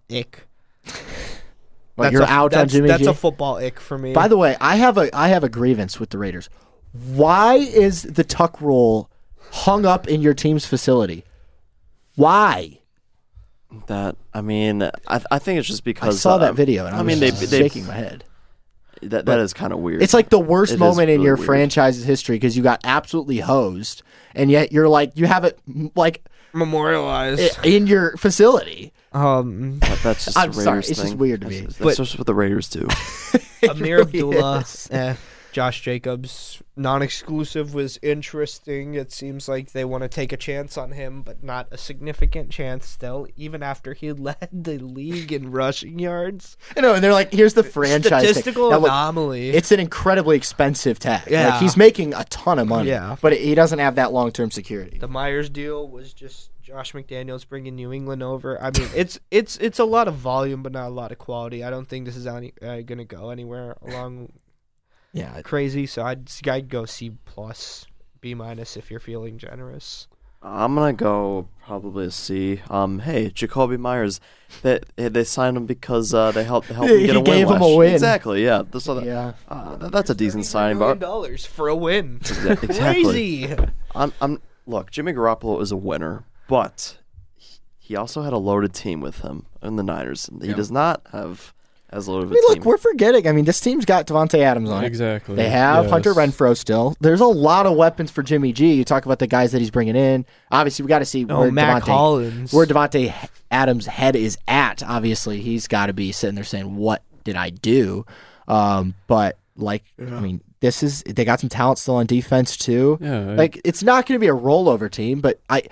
ick. But That's you're a, out on Jimmy That's G. a football ick for me. By the way, I have a I have a grievance with the Raiders. Why is the tuck rule hung up in your team's facility? Why? That I mean, I I think it's just because I saw uh, that video and I, I mean, they just they shaking my head. that that is kind of weird. It's like the worst It is moment in your weird. franchise's history because you got absolutely hosed, and yet you're like you have it like memorialized. i- in your facility. Um, That- that's just I'm a sorry, Raiders it's just thing. weird to That's, me. That's But- just what the Raiders do. Ameer really Abdullah, is. eh, Josh Jacobs, non-exclusive was interesting. It seems like they want to take a chance on him, but not a significant chance still, even after he led the league in rushing yards. I know, and they're like, here's the franchise. Statistical Now, look, anomaly. it's an incredibly expensive tag. Yeah. like, he's making a ton of money. Yeah. but he doesn't have that long term security. the Meyers deal was just Josh McDaniels bringing New England over. I mean, it's it's it's a lot of volume, but not a lot of quality. I don't think this is any, uh, going to go anywhere along Yeah, crazy. So I'd I'd go C plus, B minus if you're feeling generous. I'm gonna go probably a C. Um, hey, Jakobi Meyers, that they, they signed him because uh, they helped help him He get a win. gave him a year. win. Exactly. Yeah. So that, yeah. uh, that- that's a decent $33 signing. But dollars for a win. Exa- exactly. Crazy. I'm, I'm look. Jimmy Garoppolo is a winner, but he- he also had a loaded team with him in the Niners. He Yeah. does not have as loaded of I a mean, team. look, we're forgetting. I mean, this team's got Davante Adams on it. Exactly. They have Yes. Hunter Renfrow still. There's a lot of weapons for Jimmy G. You talk about the guys that he's bringing in. Obviously, we got to see Oh, where Mack Davante, Hollins. where Davante Adams' head is at. Obviously, he's got to be sitting there saying, "What did I do?" Um, but like, I mean, this is they got some talent still on defense too. Yeah, I- Like, it's not going to be a rollover team, but I.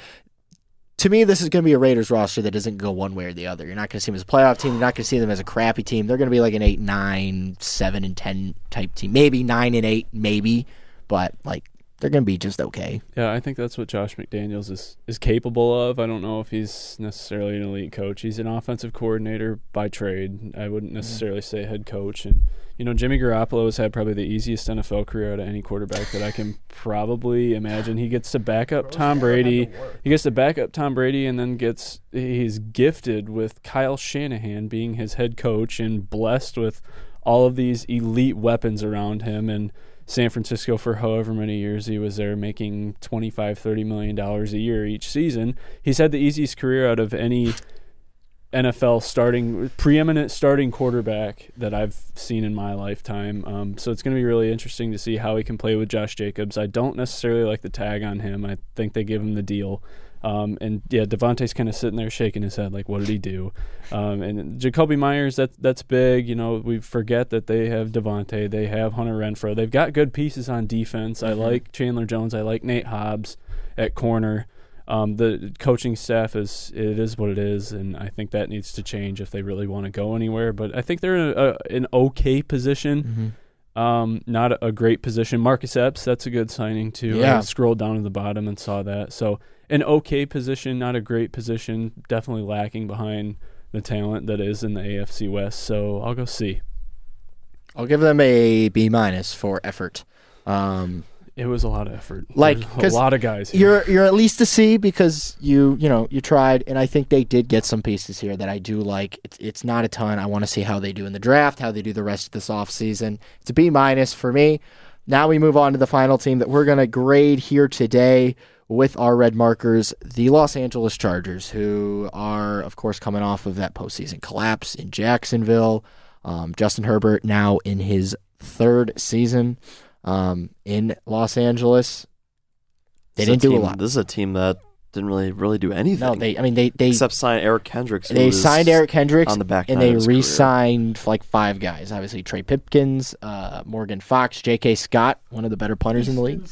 To me, this is going to be a Raiders roster that doesn't go one way or the other. You're not going to see them as a playoff team. You're not going to see them as a crappy team. They're going to be like an eight, nine, seven, and ten type team. Maybe nine and eight, maybe, but like they're going to be just okay. Yeah, I think that's what Josh McDaniels is is capable of. I don't know if he's necessarily an elite coach. He's an offensive coordinator by trade. I wouldn't mm-hmm. necessarily say head coach. And you know, Jimmy Garoppolo has had probably the easiest NFL career out of any quarterback that I can probably imagine. He gets to back up Tom Brady. He gets to back up Tom Brady, and then gets he's gifted with Kyle Shanahan being his head coach and blessed with all of these elite weapons around him and San Francisco for however many years he was there making 25 30 million dollars a year each season. He's had the easiest career out of any NFL starting preeminent starting quarterback that I've seen in my lifetime. Um, so it's going to be really interesting to see how he can play with Josh Jacobs. I don't necessarily like the tag on him. I think they give him the deal um, and yeah, Davante's kind of sitting there shaking his head, like, "What did he do?" Um, and Jakobi Meyers, that that's big. You know, we forget that they have Davante, they have Hunter Renfrow, they've got good pieces on defense. I like Chandler Jones, I like Nate Hobbs at corner. Um, the coaching staff is it is what it is, and I think that needs to change if they really want to go anywhere. But I think they're in a, a, an okay position. Um, not a, a great position. Marcus Epps, that's a good signing too. Yeah. I scrolled down to the bottom and saw that. So an okay position, not a great position. Definitely lacking behind the talent that is in the AFC West. So I'll go C. I'll give them a B minus for effort. Um, It was a lot of effort. Like, a lot of guys. Here. you're you're at least a C because you you know you tried, and I think they did get some pieces here that I do like. It's it's not a ton. I want to see how they do in the draft, how they do the rest of this offseason. It's a B minus for me. Now we move on to the final team that we're gonna grade here today with our red markers, the Los Angeles Chargers, who are of course coming off of that postseason collapse in Jacksonville. Um, Justin Herbert now in his third season um, in Los Angeles. They This didn't do a lot. This is a team that didn't really really do anything. No, they. I mean, they they except sign Eric Kendricks. they signed Eric Kendricks on the back and they his career. re-signed like five guys. Obviously, Trey Pipkins, uh, Morgan Fox, J.K. Scott, one of the better punters in the league,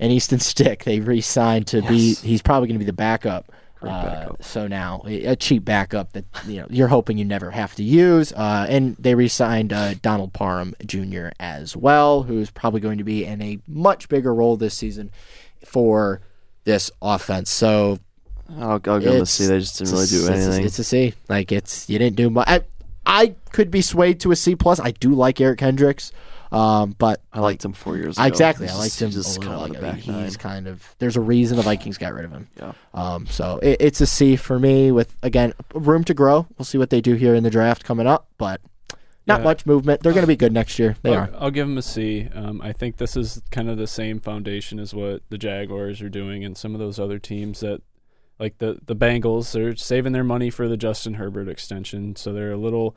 and Easton Stick. They re-signed to be. He's probably going to be the backup. Uh, so now a a cheap backup that you know you're hoping you never have to use. Uh, and they re-signed uh, Donald Parham Jr. as well, who's probably going to be in a much bigger role this season for this offense. So I'll, I'll them a it's- C. They just didn't really do a- it's a- anything. It's a C. Like it's you didn't do much. I, I could be swayed to a C plus. I do like Eric Kendricks, um, but I liked him four years ago. exactly, I liked him he's Just kind of Like, the back nine. he's kind of. There's a reason the Vikings got rid of him. Yeah. Um, so it, it's a C for me. With again room to grow. We'll see what they do here in the draft coming up, but not Yeah. much movement. They're going to be good next year. They I'll, are. I'll give them a C. Um, I think this is kind of the same foundation as what the Jaguars are doing and some of those other teams that, like the the Bengals, they're saving their money for the Justin Herbert extension, so they're a little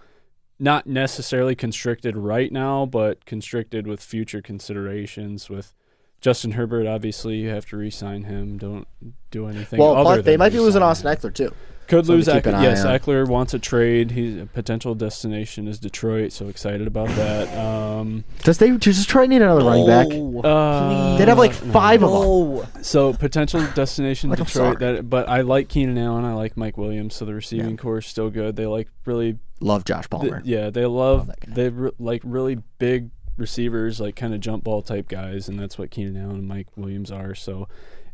not necessarily constricted right now, but constricted with future considerations. With Justin Herbert, obviously you have to re-sign him. Don't do anything. Well, plus they might be losing Austin. Ekeler too. Could Something lose to Ekeler. Yes, on. Ekeler wants a trade. He's a potential destination is Detroit. So excited about that. Um, Does they does Detroit need another running back? uh, They'd have like no. five of them. So potential destination Like, Detroit. That, but I like Keenan Allen. I like Mike Williams. So the receiving core is still good. They like really, Love Josh th- Palmer. yeah, they love that guy. they re- like really big receivers, like kind of jump ball type guys, and that's what Keenan Allen and Mike Williams are. So,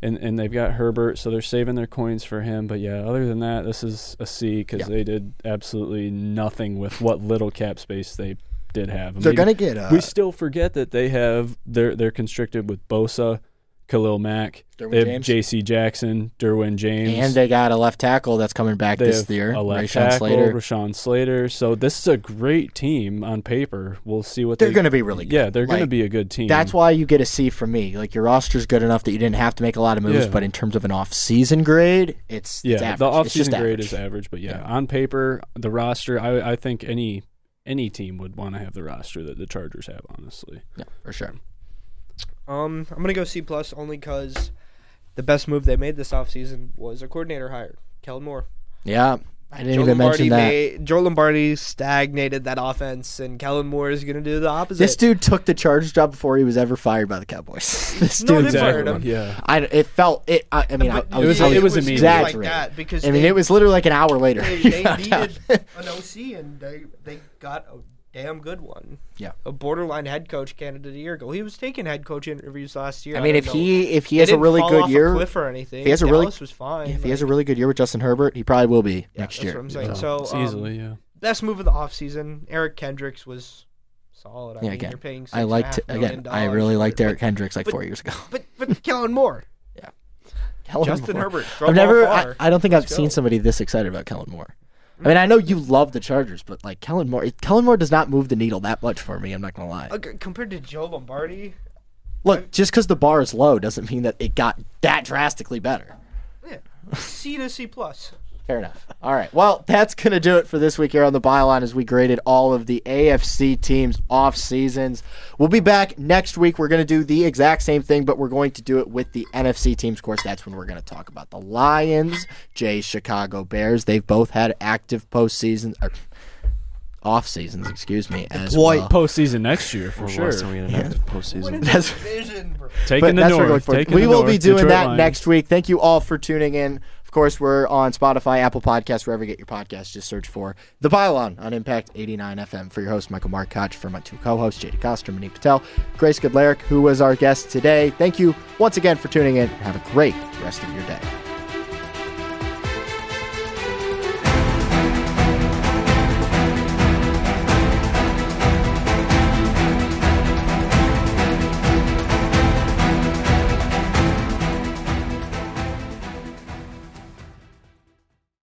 and and they've got Herbert, so they're saving their coins for him. But yeah, other than that, this is a C because Yeah. they did absolutely nothing with what little cap space they did have. I They're mean, to get uh, we still forget that they have they're they're constricted with Bosa, Khalil Mack, Derwin they have James. J.C. Jackson, Derwin James, and they got a left tackle that's coming back they this have year. a left Rashawn tackle, Slater. Rashawn Slater. So this is a great team on paper. We'll see what They're they, going to be really good. Yeah, they're going to Like, be a good team. That's why you get a C from me. Like your roster's good enough that you didn't have to make a lot of moves, Yeah. but in terms of an off-season grade, it's yeah. it's average. the It's just offseason grade average. is average, but yeah, Yeah. on paper, the roster. I I think any any team would want to have the roster that the Chargers have. Honestly, Yeah, for sure. Um, I'm gonna go C plus only because the best move they made this offseason was a coordinator hired, Kellen Moore. Yeah, I didn't Joe even Lombardi mention that. made Joe Lombardi stagnated that offense, and Kellen Moore is gonna do the opposite. This dude took the Chargers job before he was ever fired by the Cowboys. this No, dude, they fired him. Yeah. I, it felt it. I, I mean, I, I It was- I it was immediate. like that because I mean, they, it was literally like an hour later. they, they needed an OC, and they they got a damn good one. Yeah. a borderline head coach candidate a year ago. He was taking head coach interviews last year. I mean, don't if know. he if he has a really fall good off year, a cliff or anything. if he has a really- Dallas was fine. if he has a really good year with Justin Herbert, he probably will be yeah, next that's year. what I'm saying. Yeah. So um, easily, yeah. best move of the offseason, Eric Kendricks was solid. I Yeah, mean, again, you're paying I liked and a half million again. I really liked it, Derek Hendricks like but- four years ago. But but, but Kellen Moore, yeah. Kellen Justin Moore. Herbert, I've never. I. I don't think Let's I've seen somebody this excited about Kellen Moore. I mean, I know you love the Chargers, but like Kellen Moore, Kellen Moore does not move the needle that much for me. I'm not gonna lie. C- compared to Joe Lombardi, Look, just because the bar is low doesn't mean that it got that drastically better. yeah, C to C plus. Fair enough. All right. Well, that's going to do it for this week here on the Pylon as we graded all of the AFC teams off seasons. We'll be back next week. We're going to do the exact same thing, but we're going to do it with the NFC teams. Of course, that's when we're going to talk about the Lions, Jay's Chicago Bears. They've both had active postseasons, or er, off seasons, excuse me, as Boy, well. Postseason next year for Or sure. last we had an active postseason. That's- Vision. Taking the that's what we're going north. taking We the will north, be doing Detroit that Lions. next week. Thank you all for tuning in. Course, we're on Spotify, Apple Podcasts, wherever you get your podcasts. Just search for The Pylon on Impact 89 FM. For your host, Michael Markoch, for my two co-hosts, Jay DeCoster, Manit Patel, Grey Skudlarick, who was our guest today. Thank you once again for tuning in. Have a great rest of your day.